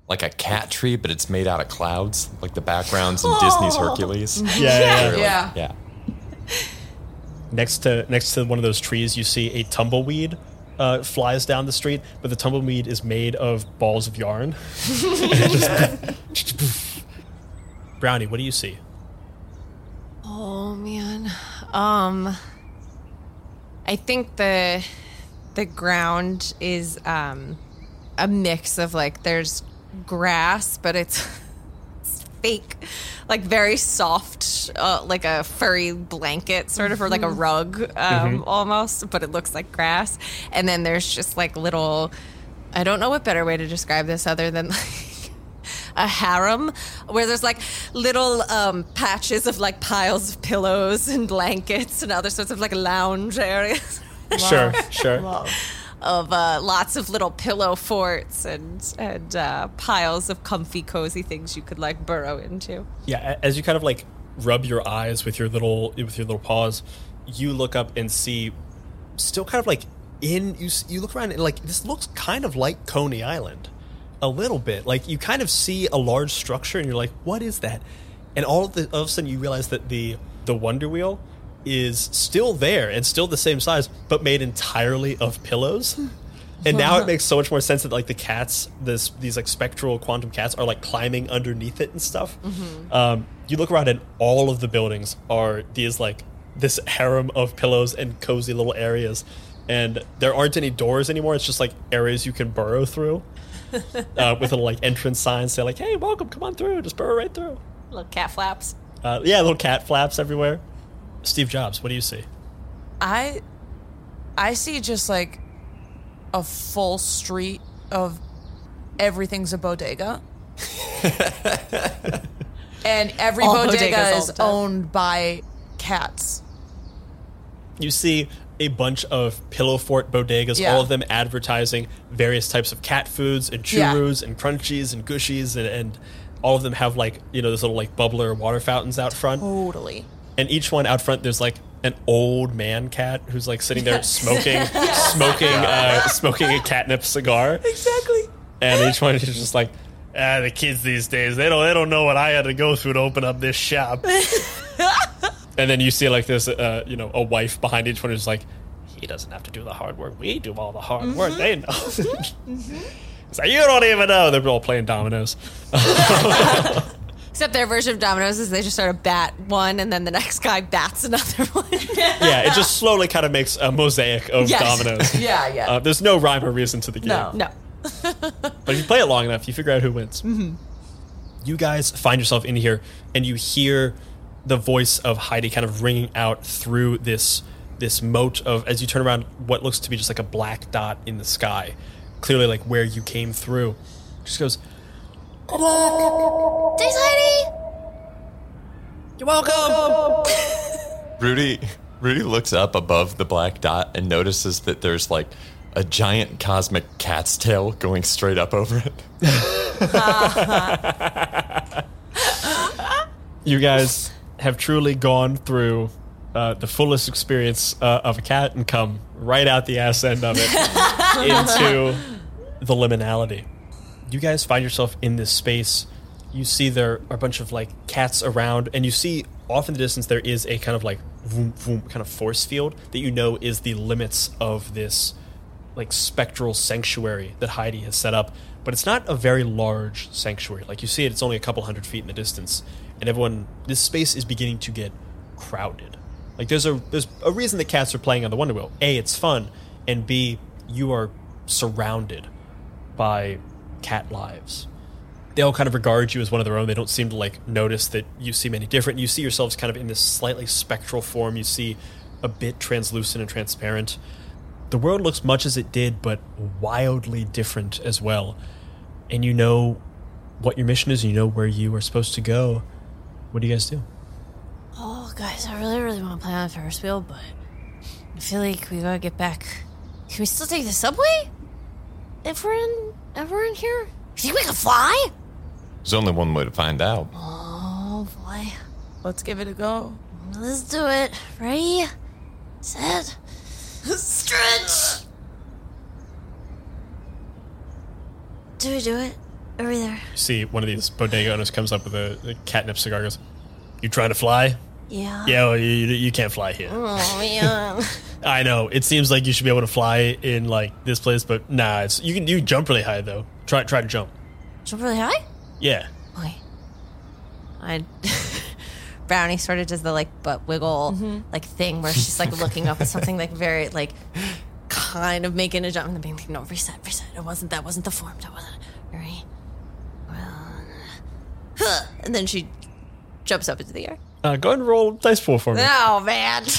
like a cat tree, but it's made out of clouds, like the backgrounds in Disney's Hercules. Yeah, yeah, They're like- Yeah. yeah. next to next to one of those trees you see a tumbleweed uh, flies down the street but the tumbleweed is made of balls of yarn brownie what do you see Oh man. Um I think the the ground is um a mix of like there's grass, but it's fake, like very soft, uh, like a furry blanket, sort of, or like a rug um, almost, but it looks like grass. And then there's just like little, I don't know what better way to describe this other than like a harem where there's like little um, patches of like piles of pillows and blankets and other sorts of like lounge areas Sure, sure. Of uh, lots of little pillow forts and and uh, piles of comfy, cozy things you could like burrow into. Yeah, as you kind of like rub your eyes with your little with your little paws, you look up and see still kind of like in you you look around and like this looks kind of like Coney Island a little bit. Like you kind of see a large structure and you're like, "What is that?" And all of, the, all of a sudden you realize that the the Wonder Wheel is still there and still the same size, but made entirely of pillows. And now it makes so much more sense that like the cats, this these like spectral quantum cats, are like climbing underneath it and stuff. Um, you look around and all of the buildings are these like this harem of pillows and cozy little areas, and there aren't any doors anymore. It's just like areas you can burrow through, uh, with little like entrance signs say like, "Hey, welcome, come on through, just burrow right through." Little cat flaps. Uh, yeah, little cat flaps everywhere. Steve Jobs, what do you see? I I see just like a full street of everything's a bodega. and every All bodega is owned by cats. you see a bunch of pillow fort bodegas, Yeah. all of them advertising various types of cat foods and Yeah. churros and crunchies and gushies, and, and all of them have like you know those little like bubbler water fountains out front, Totally. And each one out front there's like an old man cat who's like sitting there smoking, smoking, uh, smoking a catnip cigar, Exactly. and each one is just like. Ah, the kids these days, they don't they don't know what I had to go through to open up this shop. And then you see like there's uh, you know a wife behind each one who's like, he doesn't have to do the hard work. We do all the hard work. They know. it's like you don't even know. They're all playing dominoes. Except their version of dominoes is they just sort of bat one and then the next guy bats another one. yeah, it just slowly kind of makes a mosaic of Yes. dominoes. Yeah, yeah. Uh, there's no rhyme or reason to the game. No. no. But if you play it long enough, you figure out who wins. You guys find yourself in here, and you hear the voice of Heidi kind of ringing out through this this moat of as you turn around what looks to be just like a black dot in the sky, clearly like where you came through. Just goes, Thanks, Heidi! "You're welcome." Rudy Rudy looks up above the black dot and notices that there's like a giant cosmic cat's tail going straight up over it. you guys have truly gone through uh, the fullest experience uh, of a cat and come right out the ass end of it into the liminality. You guys find yourself in this space. You see there are a bunch of like cats around, and you see off in the distance there is a kind of like vroom, vroom, kind of force field that you know is the limits of this like spectral sanctuary that Heidi has set up, but it's not a very large sanctuary. Like you see it, it's only a couple hundred feet in the distance, and everyone, this space is beginning to get crowded. Like there's a there's a reason that cats are playing on the Wonder Wheel. A, it's fun, and B, you are surrounded by cat lives. They all kind of regard you as one of their own. They don't seem to like notice that you seem any different. You see yourselves kind of in this slightly spectral form. You see a bit translucent and transparent the world looks much as it did, but wildly different as well. And you know what your mission is, and you know where you are supposed to go. What do you guys do? Oh, guys, I really, really want to play on Ferris wheel, but I feel like we gotta get back. Can we still take the subway? If we're in, if we're in here? You think we can fly? There's only one way to find out. Oh boy. Let's give it a go. Let's do it. Ready? Set. Stretch! Do we do it? Are we there? See one of these bodega owners comes up with a, a catnip cigar. Goes, "You trying to fly? Yeah. Yeah, well, you, you can't fly here. Oh, man. I know. It seems like you should be able to fly in like this place, but nah. It's you can you can jump really high though. Try try to jump. Jump really high? Yeah. Okay. I Brownie sort of does the like butt wiggle mm-hmm. like thing where she's like looking up at something like very like kind of making a jump and then being like, no, reset, reset. It wasn't that wasn't the form. That wasn't right. Well, huh. And then she jumps up into the air. Uh, go ahead and roll dice pool for me. Oh man.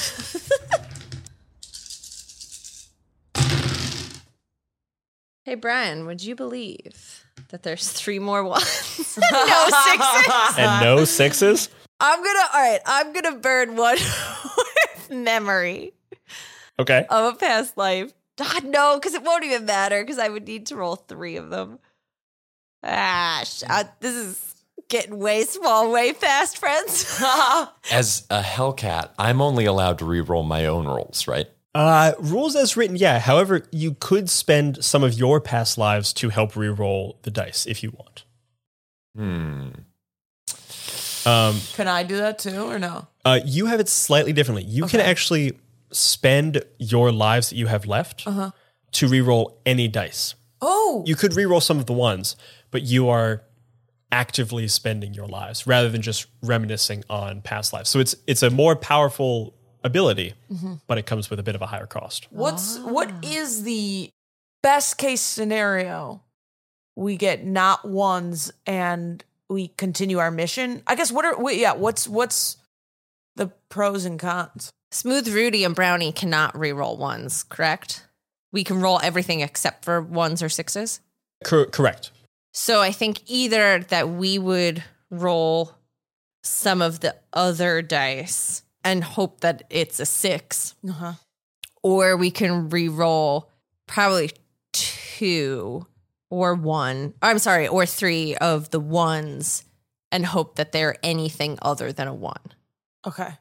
hey Brian, would you believe that there's three more ones? no sixes. And no sixes. I'm gonna all right, I'm gonna burn one memory Okay. of a past life. God no, because it won't even matter because I would need to roll three of them. Ah, sh- uh, this is getting way small, way fast, friends. As a Hellcat, I'm only allowed to re-roll my own rolls, right? Uh, rules as written, yeah. However, you could spend some of your past lives to help re-roll the dice if you want. Hmm. Um, Can I do that too or no? uh, you have it slightly differently. You can actually spend your lives that you have left to re-roll any dice. Oh, You could re-roll some of the ones, but you are actively spending your lives rather than just reminiscing on past lives. So it's it's a more powerful ability, mm-hmm. but it comes with a bit of a higher cost. what's what ah. is the best case scenario? We get not ones and we continue our mission. I guess what are wait, yeah, what's what's the pros and cons? Smooth Rudy and Brownie cannot re-roll ones, correct? We can roll everything except for ones or sixes. Cor- correct. So I think either that we would roll some of the other dice and hope that it's a six, Uh-huh. or we can re-roll probably two or one. I'm sorry, or three of the ones and hope that they're anything other than a one. Okay.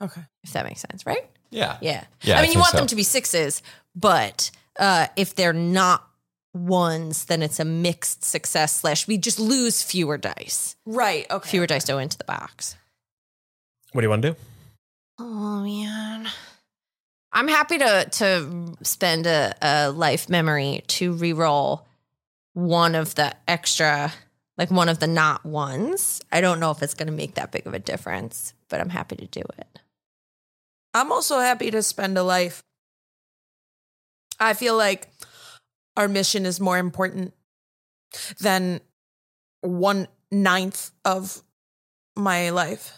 Okay. If that makes sense, right? Yeah. Yeah. Yeah, I I mean, you think want them to be sixes, but uh, if they're not ones, then it's a mixed success slash we just lose fewer dice. Right. Okay. Fewer dice go into the box. What do you want to do? Oh man. I'm happy to to spend a, a life memory to re-roll one of the extra, like one of the not ones. I don't know if it's going to make that big of a difference, but I'm happy to do it. I'm also happy to spend a life. I feel like our mission is more important than one ninth of my life.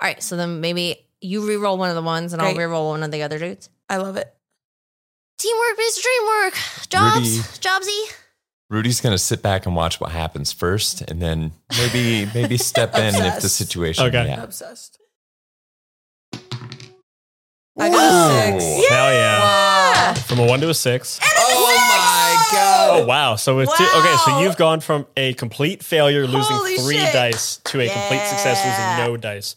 All right, so then maybe you re-roll one of the ones, and I'll Great. re-roll one of the other dudes. I love it. Teamwork based dreamwork. Jobs, Rudy. Jobsy. Rudy's gonna sit back and watch what happens first, and then maybe maybe step in if the Obsessed. situation. Okay. Yeah. Obsessed. I got a six. Hell yeah. Wow. From a one to a six. My god! Oh wow! So it's two, okay. So you've gone from a complete failure, losing Holy three shit. dice, to a complete success, losing no dice.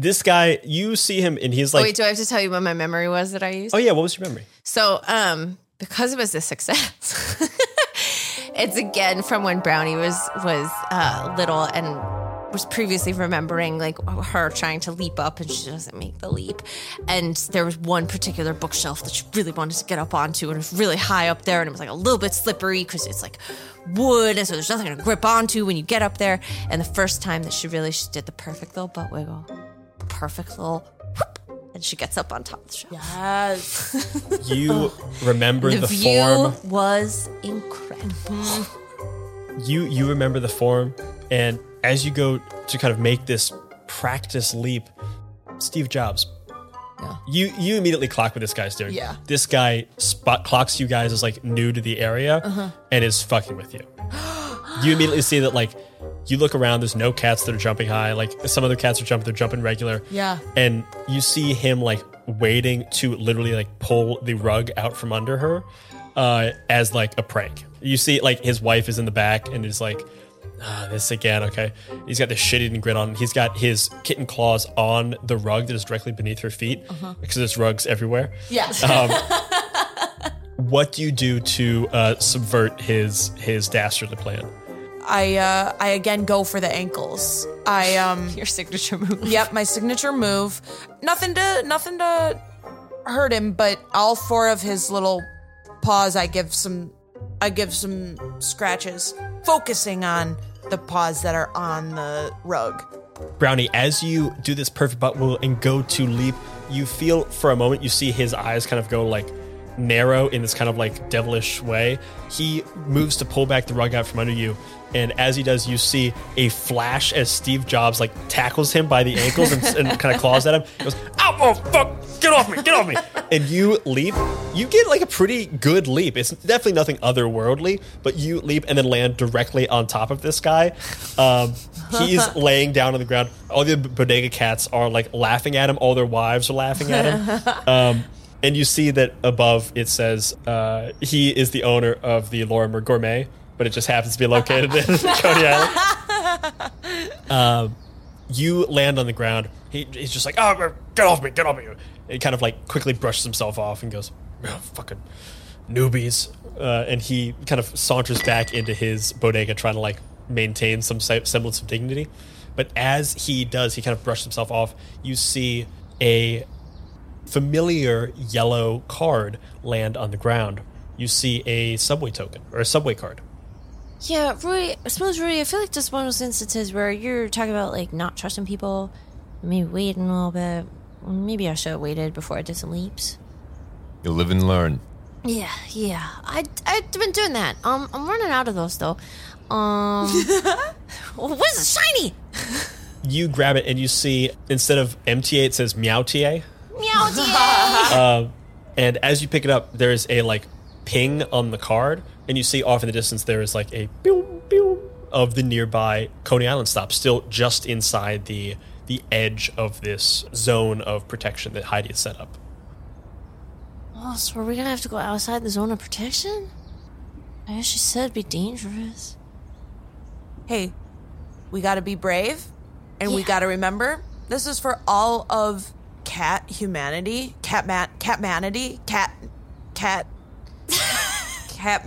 This guy, you see him, and he's like, oh, wait, do I have to tell you what my memory was that I used? "Oh yeah, what was your memory?" So, um, because it was a success, it's again from when Brownie was was uh, little and was previously remembering like her trying to leap up and she doesn't make the leap. And there was one particular bookshelf that she really wanted to get up onto and it was really high up there and it was like a little bit slippery because it's like wood and so there's nothing to grip onto when you get up there. And the first time that she really she did the perfect little butt wiggle, perfect little whoop, and she gets up on top of the shelf. Yes. You remember The, the, view form. was incredible. You you remember the form, and as you go to kind of make this practice leap, Steve Jobs. Yeah. You you immediately clock what this guy's doing. Yeah. This guy spot clocks you guys as like new to the area Uh-huh. and is fucking with you. you immediately see that like you look around, there's no cats that are jumping high. Like some other cats are jumping, they're jumping regular. Yeah. And you see him like waiting to literally like pull the rug out from under her uh, as like a prank. You see like his wife is in the back and is like, ah, this again, okay. He's got the shit eating grin on. He's got his kitten claws on the rug that is directly beneath her feet because there's rugs everywhere. Yes. Um, what do you do to uh, subvert his his dastardly plan? I uh I again go for the ankles. I um Your signature move. Yep, my signature move. Nothing to nothing to hurt him, but all four of his little paws I give some I give some scratches, focusing on the paws that are on the rug. Brownie, as you do this perfect butt wiggle and go to leap, you feel for a moment, you see his eyes kind of go like narrow in this kind of like devilish way. He moves to pull back the rug out from under you. And as he does, you see a flash as Steve Jobs like tackles him by the ankles and, and kind of claws at him. He goes, "Ow! Oh fuck! Get off me! Get off me!" And you leap. You get like a pretty good leap. It's definitely nothing otherworldly, but you leap and then land directly on top of this guy. Um, he's laying down on the ground. All the bodega cats are like laughing at him. All their wives are laughing at him. Um, and you see that above it says uh, he is the owner of the Lorimer Gourmet, but it just happens to be located in Coney Island. Um, you land on the ground. He, he's just like, "Oh, get off me! Get off me!" He kind of like quickly brushes himself off and goes, "Oh, "Fucking newbies!" Uh, and he kind of saunters back into his bodega, trying to like maintain some semblance of dignity. But as he does, he kind of brushes himself off. You see a familiar yellow card land on the ground. You see a subway token or a subway card. Yeah, Roy, I suppose, Roy, I feel like just one of those instances where you're talking about, like, not trusting people, maybe waiting a little bit. Maybe I should have waited before I did some leaps. You live and learn. Yeah, yeah. I, I've been doing that. Um, I'm running out of those, though. Um, what is it? Shiny! You grab it and you see instead of MTA, it says Meowta. Meow, dear. Um, and as you pick it up, there's a like ping on the card, and you see off in the distance there is like a pew, pew of the nearby Coney Island stop, still just inside the the edge of this zone of protection that Heidi has set up. oh, so are we gonna have to go outside the zone of protection? I guess she said it'd be dangerous. Hey, we got to be brave, and we got to remember this is for all of cat humanity, cat man, cat manity, cat, cat, cat,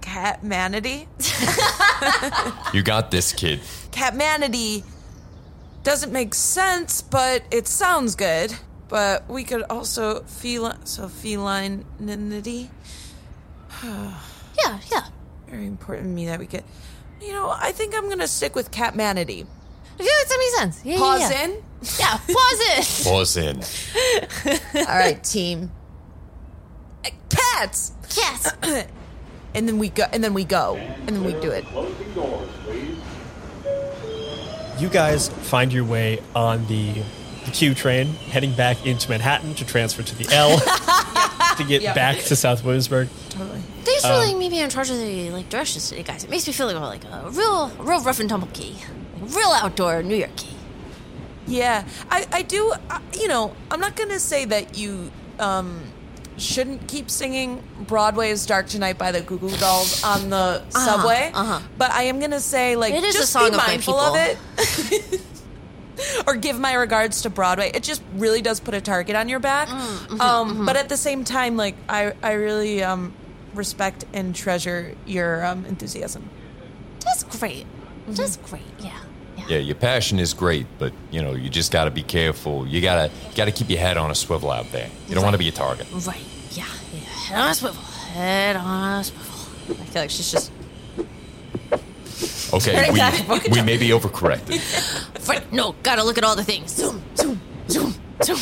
cat manity. You got this, kid. Cat manity doesn't make sense, but it sounds good. But we could also feline, so felininity. Yeah, yeah. Very important to me that we get. You know, I think I'm gonna stick with catmanity. I feel like that makes sense. Yeah, Pause yeah, yeah. in. Yeah, pause it. Pause in. All right, team. Cats. Cats. And then we go. And then we go. And then we do it. You guys find your way on the the Q train, heading back into Manhattan to transfer to the L to get back to South Williamsburg. Totally. Thanks for um, letting me be in charge of the like directions today, guys. It makes me feel like, like a real, real rough and tumble key, like real outdoor New York key. Yeah, I, I do. I, you know, I'm not gonna say that you um, shouldn't keep singing Broadway's "Dark Tonight" by the Goo Goo Dolls on the subway. uh-huh. But I am gonna say, like, It is a just song be mindful of it. or give my regards to Broadway. It just really does put a target on your back. Mm, um, mm-hmm, But at the same time, like, I I really um, respect and treasure your um, enthusiasm. That's great. That's great. Yeah. Yeah. Yeah, your passion is great, but you know you just got to be careful. You gotta you gotta keep your head on a swivel out there. You don't want to be a target. Right. Yeah. Yeah. Head on a swivel. Head on a swivel. I feel like she's just. Okay, we, we may be overcorrected. Right. No. Gotta look at all the things. Zoom. Zoom. Zoom. Zoom.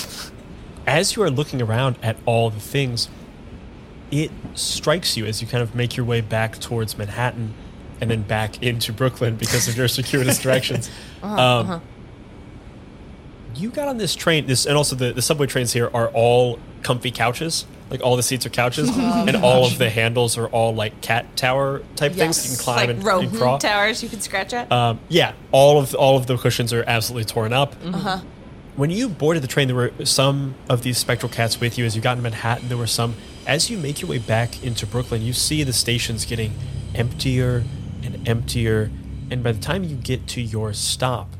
As you are looking around at all the things, it strikes you as you kind of make your way back towards Manhattan and then back into Brooklyn because of your circuitous directions. um, You got on this train, this and also the, the subway trains here are all comfy couches. Like all the seats are couches, and all of the handles are all like cat tower type things. You can climb like and, and crawl. towers you can scratch at. Um, yeah, all of all of the cushions are absolutely torn up. Uh-huh. When you boarded the train, there were some of these spectral cats with you. As you got in Manhattan, there were some. As you make your way back into Brooklyn, you see the stations getting emptier and emptier. And by the time you get to your stop,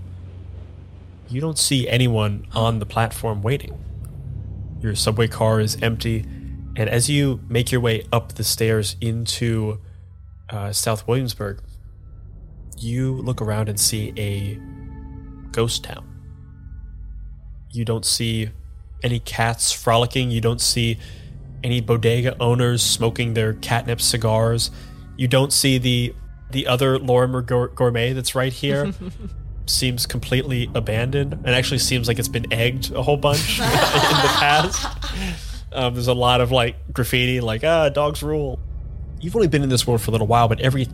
you don't see anyone on the platform waiting. Your subway car is empty. And as you make your way up the stairs into uh, South Williamsburg, you look around and see a ghost town. You don't see any cats frolicking. You don't see any bodega owners smoking their catnip cigars. You don't see the the other Lorimer Gourmet that's right here. seems completely abandoned and actually seems like it's been egged a whole bunch in the past. Um, there's a lot of like graffiti, like ah, dogs rule. You've only been in this world for a little while, but every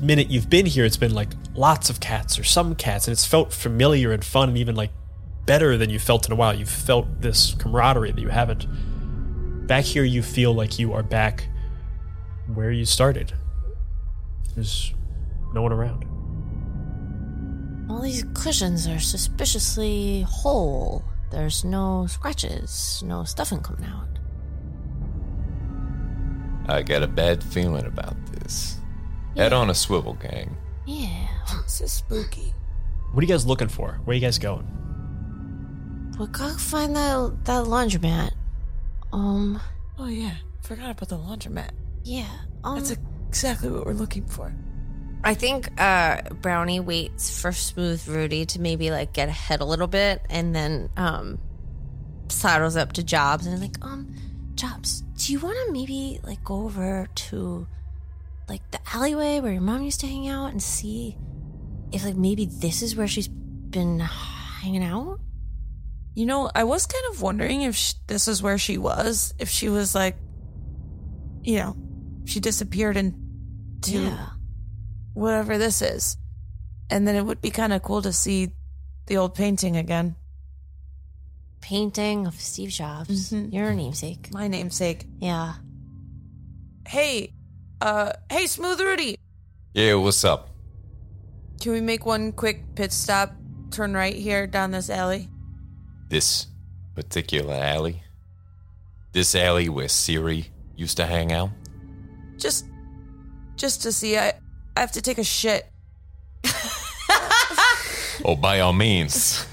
minute you've been here, it's been like lots of cats or some cats, and it's felt familiar and fun, and even like better than you felt in a while. You've felt this camaraderie that you haven't. Back here, you feel like you are back where you started. There's no one around. All these cushions are suspiciously whole. There's no scratches, no stuffing coming out. I got a bad feeling about this. Head on a swivel, gang. Yeah. This is spooky. What are you guys looking for? Where are you guys going? We gotta find that that laundromat. Um, Oh yeah, forgot about the laundromat. yeah. Um, That's exactly what we're looking for. I think uh, Brownie waits for Smooth Rudy to maybe like get ahead a little bit, and then um, sidles up to Jobs and like, um, Jobs, do you want to maybe like go over to like the alleyway where your mom used to hang out and see if like maybe this is where she's been hanging out? You know, I was kind of wondering if sh this is where she was. If she was like, you know, she disappeared into Yeah. whatever this is, and then it would be kind of cool to see the old painting again. Painting of Steve Jobs, Mhm. your namesake. My namesake. Yeah. Hey, uh, hey, Smooth Rudy. Yeah, what's up? Can we make one quick pit stop? Turn right here down this alley. This particular alley? This alley where Siri used to hang out? Just, just to see. I, I have to take a shit. Oh, by all means.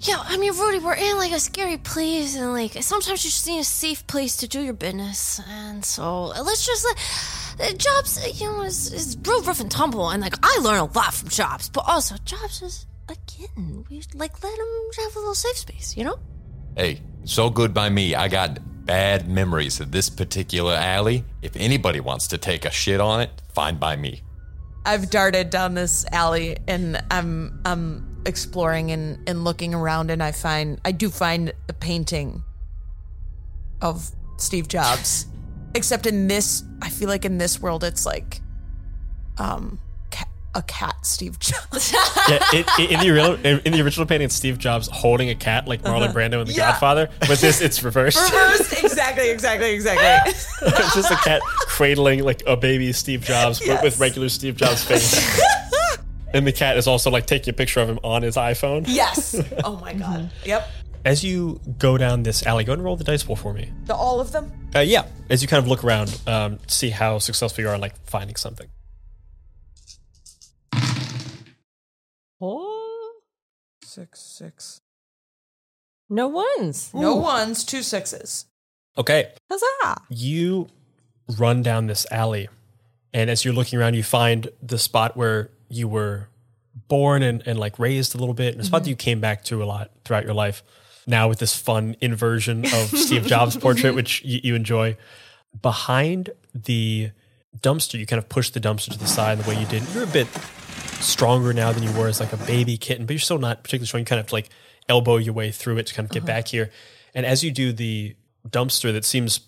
Yeah, I mean, Rudy, we're in like a scary place, and like sometimes you just need a safe place to do your business. And so uh, let's just let uh, Jobs, uh, you know, is, is real rough and tumble, and like I learn a lot from Jobs, but also Jobs is a kitten. We like let him have a little safe space, you know? Hey, so good by me. I got bad memories of this particular alley. If anybody wants to take a shit on it, fine by me. I've darted down this alley and I'm I'm exploring and, and looking around and I find I do find a painting of Steve Jobs. Except in this I feel like in this world it's like um a cat Steve Jobs. yeah, in, in, in the original, in, in the original painting, it's Steve Jobs holding a cat like Marlon Brando in The Yeah. Godfather. But this, it's reversed. Reversed. exactly, exactly, exactly. it's just a cat cradling like a baby Steve Jobs, but with regular Steve Jobs face. and the cat is also like taking a picture of him on his iPhone. yes. Oh my god. Yep. As you go down this alley, go and roll the dice pool for me. The all of them? Uh, yeah, as you kind of look around, um, see how successful you are in like finding something. Six, six. no ones." No ones, two sixes. Okay, Huzzah! you run down this alley, and as you're looking around, you find the spot where you were born and, and like raised a little bit, and a spot that mm-hmm. you came back to a lot throughout your life. Now with this fun inversion of Steve Jobs' portrait, which you, you enjoy, behind the dumpster, you kind of push the dumpster to the side the way you did. You're a bit stronger now than you were as like a baby kitten, but you're still not particularly strong. You kind of have to like elbow your way through it to kind of get uh-huh. back here. And as you do the dumpster that seems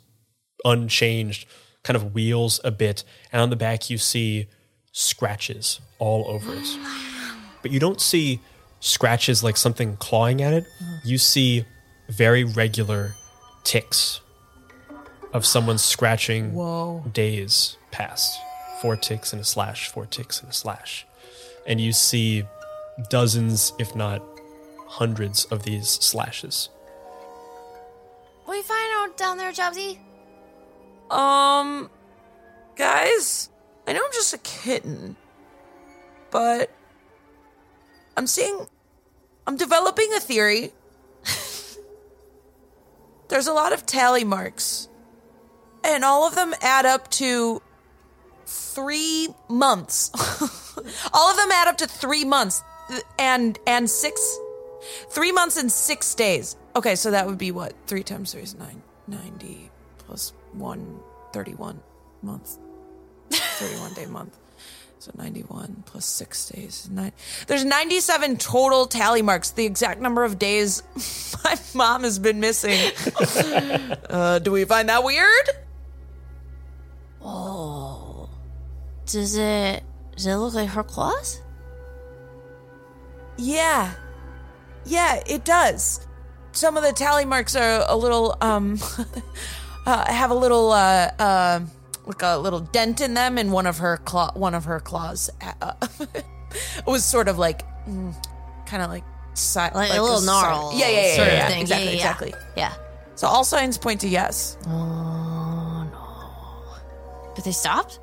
unchanged, kind of wheels a bit, and on the back you see scratches all over it. But you don't see scratches like something clawing at it. Uh-huh. You see very regular ticks of someone scratching Whoa. days past. Four ticks and a slash, four ticks and a slash. And you see dozens, if not hundreds, of these slashes. What do you find out down there, Jobsy? Um, guys, I know I'm just a kitten, but I'm seeing, I'm developing a theory. There's a lot of tally marks, and all of them add up to three months. all of them add up to three months, and and six, three months and six days. Okay, so that would be what? Three times three is nine, 90 plus one, 31 month. 31 day month. So 91 plus six days. is Nine. There's 97 total tally marks, the exact number of days my mom has been missing. uh, do we find that weird? Oh. Does it does it look like her claws? Yeah. Yeah, it does. Some of the tally marks are a little um uh, have a little uh uh like a little dent in them and one of her claw one of her claws uh, was sort of like mm, kind of like si- Like, a little si- gnarl. Yeah, yeah, yeah, sort yeah, of yeah, thing. Exactly, yeah, yeah, exactly. Yeah. So all signs point to yes. Oh no. But they stopped?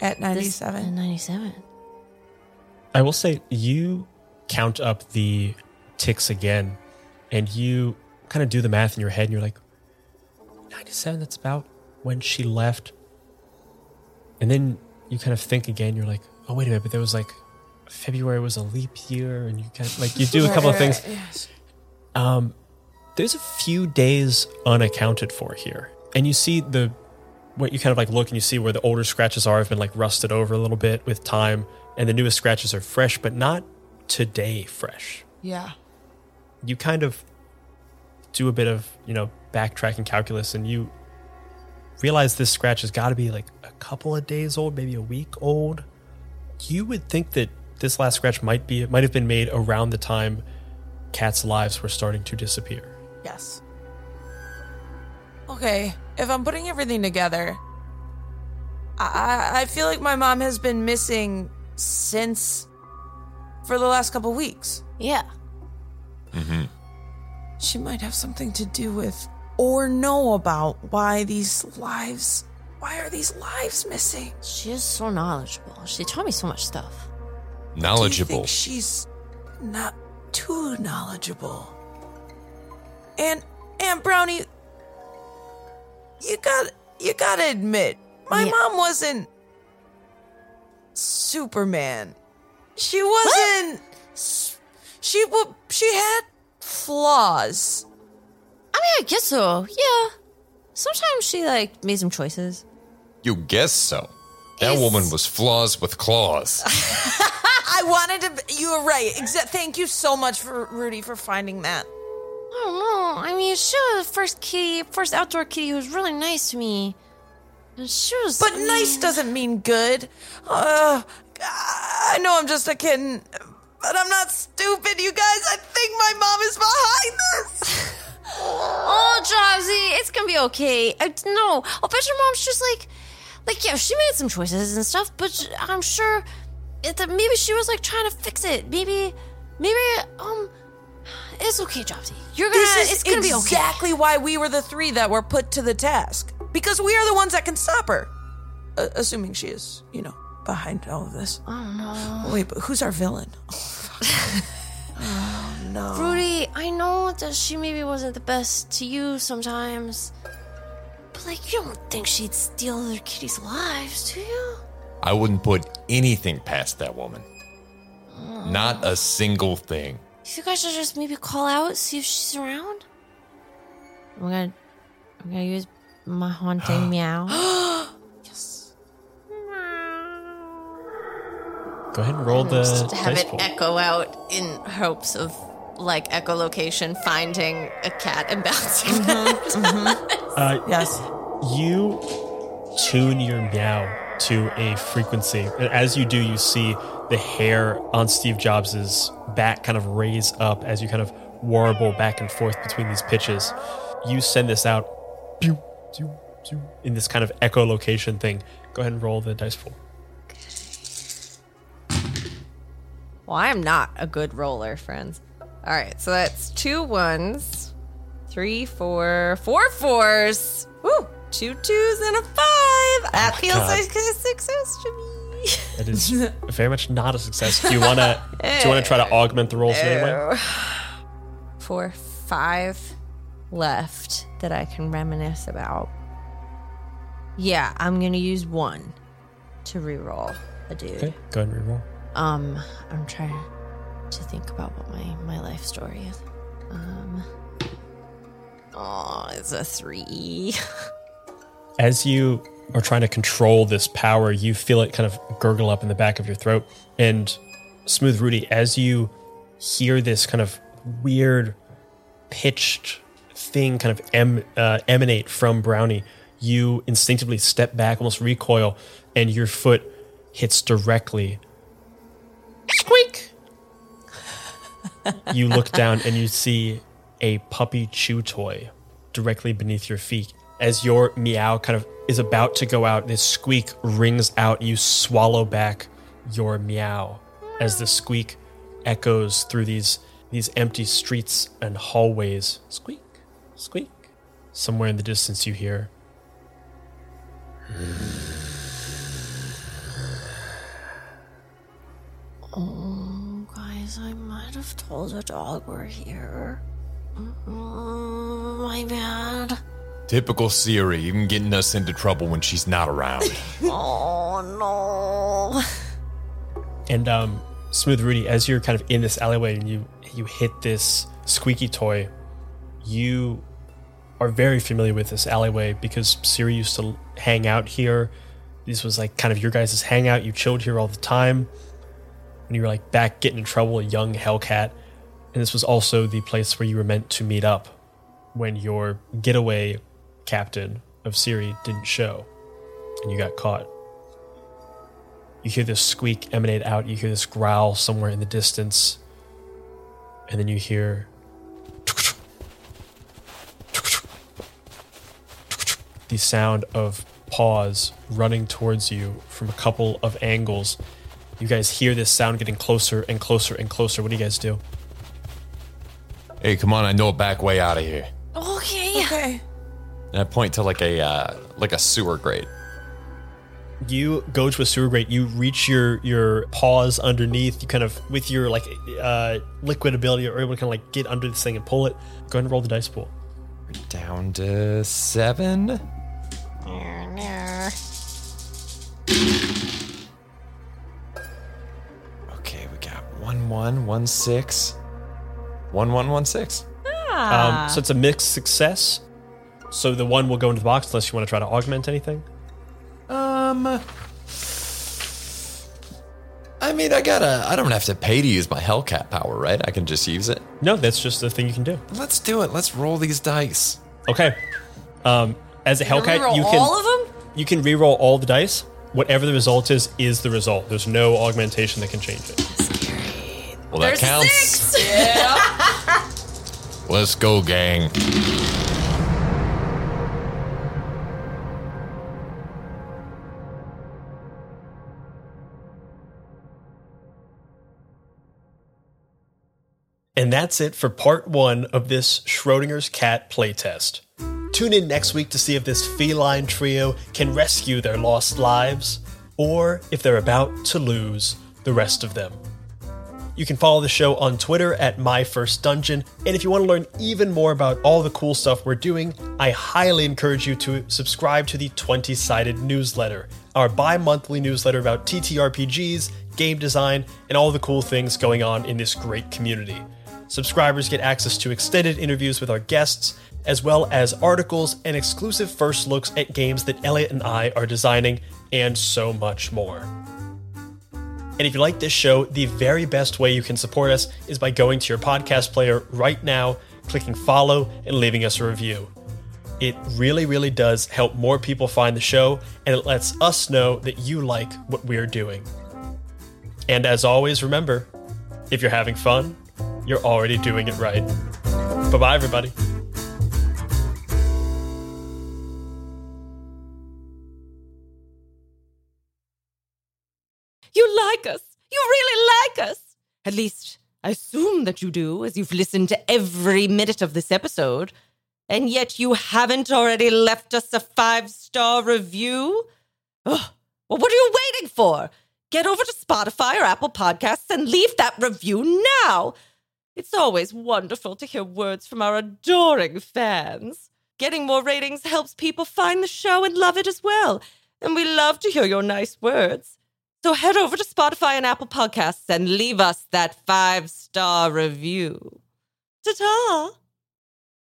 At This- 97. At 97. I will say you count up the ticks again and you kind of do the math in your head and you're like 97 that's about when she left and then you kind of think again you're like oh wait a minute but there was like february was a leap year and you kind of like you do a couple of things um there's a few days unaccounted for here and you see the what you kind of like look and you see where the older scratches are have been like rusted over a little bit with time and the newest scratches are fresh but not today fresh Yeah. you kind of do a bit of you know backtracking calculus and you realize this scratch has got to be like a couple of days old maybe a week old you would think that this last scratch might be it might have been made around the time cats lives were starting to disappear Yes. Okay, if I'm putting everything together, I I I feel like my mom has been missing since for the last couple weeks. Yeah. Mm-hmm. She might have something to do with or know about why these lives why are these lives missing? She is so knowledgeable. She taught me so much stuff. Do you Knowledgeable. think she's not too knowledgeable? And and Brownie, you got you gotta admit, my Yeah. mom wasn't Superman. She wasn't. s- She wa- she had flaws. I mean, I guess so. Yeah. Sometimes she like made some choices. You guess so. That It's- woman was flaws with claws. I wanted to. You were right. Exa- thank you so much for Rudy for finding that. I don't know. I mean, she was the first kitty, first outdoor kitty who was really nice to me. And she was. But mean, nice doesn't mean good. Uh, I know I'm just a kitten, but I'm not stupid, you guys. I think my mom is behind this. Oh, Jobsy, it's gonna be okay. I, no, I'll bet your mom's just like, like yeah, she made some choices and stuff, but I'm sure it, maybe she was like trying to fix it. Maybe, maybe um, it's okay, Jobsy. You're gonna, This is it's gonna be okay. exactly why we were the three that were put to the task. Because we are the ones that can stop her. Uh, assuming she is, you know, behind all of this. Oh no, Wait, but who's our villain? Oh no! Rudy, I know that she maybe wasn't the best to you sometimes, but like you don't think she'd steal other kitties' lives, do you? I wouldn't put anything past that woman. Not a single thing. You guys should just maybe call out, see if she's around. I'm gonna, I'm gonna use my haunting meow. Yes. Go ahead and roll the Just to have dice it pool. echo out in hopes of like echolocation finding a cat and bouncing uh, Yes. you tune your meow to a frequency. And as you do, you see the hair on Steve Jobs' back kind of raise up as you kind of warble back and forth between these pitches. You send this out in this kind of echolocation thing. Go ahead and roll the dice pool. Well, I'm not a good roller, friends. All right, so that's two ones, three, four, four fours. Woo! Two twos and a five. That feels God. like a success to me. It is very much not a success. Do you want to? Do you want to try to augment the rolls anyway? Four, five left that I can reminisce about. Yeah, I'm gonna use one to reroll a dude. Okay, go ahead and reroll. Um, I'm trying to think about what my my life story is. Um, oh, it's a three. As you are trying to control this power, you feel it kind of gurgle up in the back of your throat. And Smooth Rudy, as you hear this kind of weird pitched thing kind of em, uh, emanate from Brownie, you instinctively step back, almost recoil, and your foot hits directly. Squeak! you look down and you see a puppy chew toy directly beneath your feet. As your meow kind of is about to go out, this squeak rings out. You swallow back your meow as the squeak echoes through these these empty streets and hallways. Squeak, squeak. Somewhere in the distance, you hear. Oh, guys, I might have told a dog we're here. Mm, my bad. Typical Siri, even getting us into trouble when she's not around. Oh no. And um, Smooth Rudy, as you're kind of in this alleyway and you you hit this squeaky toy, you are very familiar with this alleyway because Siri used to hang out here. This was like kind of your guys' hangout. You chilled here all the time. When you were like back getting in trouble, a young Hellcat. And this was also the place where you were meant to meet up when your getaway captain of Siri didn't show and you got caught. You hear this squeak emanate out. You hear this growl somewhere in the distance. And then you hear the sound of paws running towards you from a couple of angles. You guys hear this sound getting closer and closer and closer. What do you guys do? hey, come on, I know a back way out of here. Okay. Okay. And I point to like a uh, like a sewer grate. you go to a sewer grate you reach your your paws underneath you kind of with your like uh liquid ability are able to kind of like get under this thing and pull it go ahead and roll the dice pool Down to seven. Okay, we got one one one six. One one one six. um so it's a mixed success so the one will go into the box unless you want to try to augment anything Um. I mean, I gotta. I don't have to pay to use my Hellcat power, right? I can just use it. no that's just the thing you can do Let's do it. Let's roll these dice. okay um as a hellcat Reroll you can all of them. you can re-roll all the dice whatever the result is is the result there's no augmentation that can change it Well, that counts. Yeah. Let's go, gang. And that's it for part one of this Schrodinger's cat playtest. Tune in next week to see if this feline trio can rescue their lost lives, or if they're about to lose the rest of them. You can follow the show on Twitter at My First Dungeon, and if you want to learn even more about all the cool stuff we're doing, I highly encourage you to subscribe to the 20 sided newsletter, our bi monthly newsletter about TTRPGs, game design, and all the cool things going on in this great community. Subscribers get access to extended interviews with our guests, as well as articles and exclusive first looks at games that Elliot and I are designing, and so much more. And if you like this show, the very best way you can support us is by going to your podcast player right now, clicking follow, and leaving us a review. It really, really does help more people find the show, and it lets us know that you like what we're doing. And as always, remember if you're having fun, you're already doing it right. Bye bye, everybody. You like us. You really like us. At least, I assume that you do, as you've listened to every minute of this episode. And yet you haven't already left us a five star review? Ugh. Well, what are you waiting for? Get over to Spotify or Apple Podcasts and leave that review now. It's always wonderful to hear words from our adoring fans. Getting more ratings helps people find the show and love it as well. And we love to hear your nice words. So head over to Spotify and Apple Podcasts and leave us that five star review. Ta ta!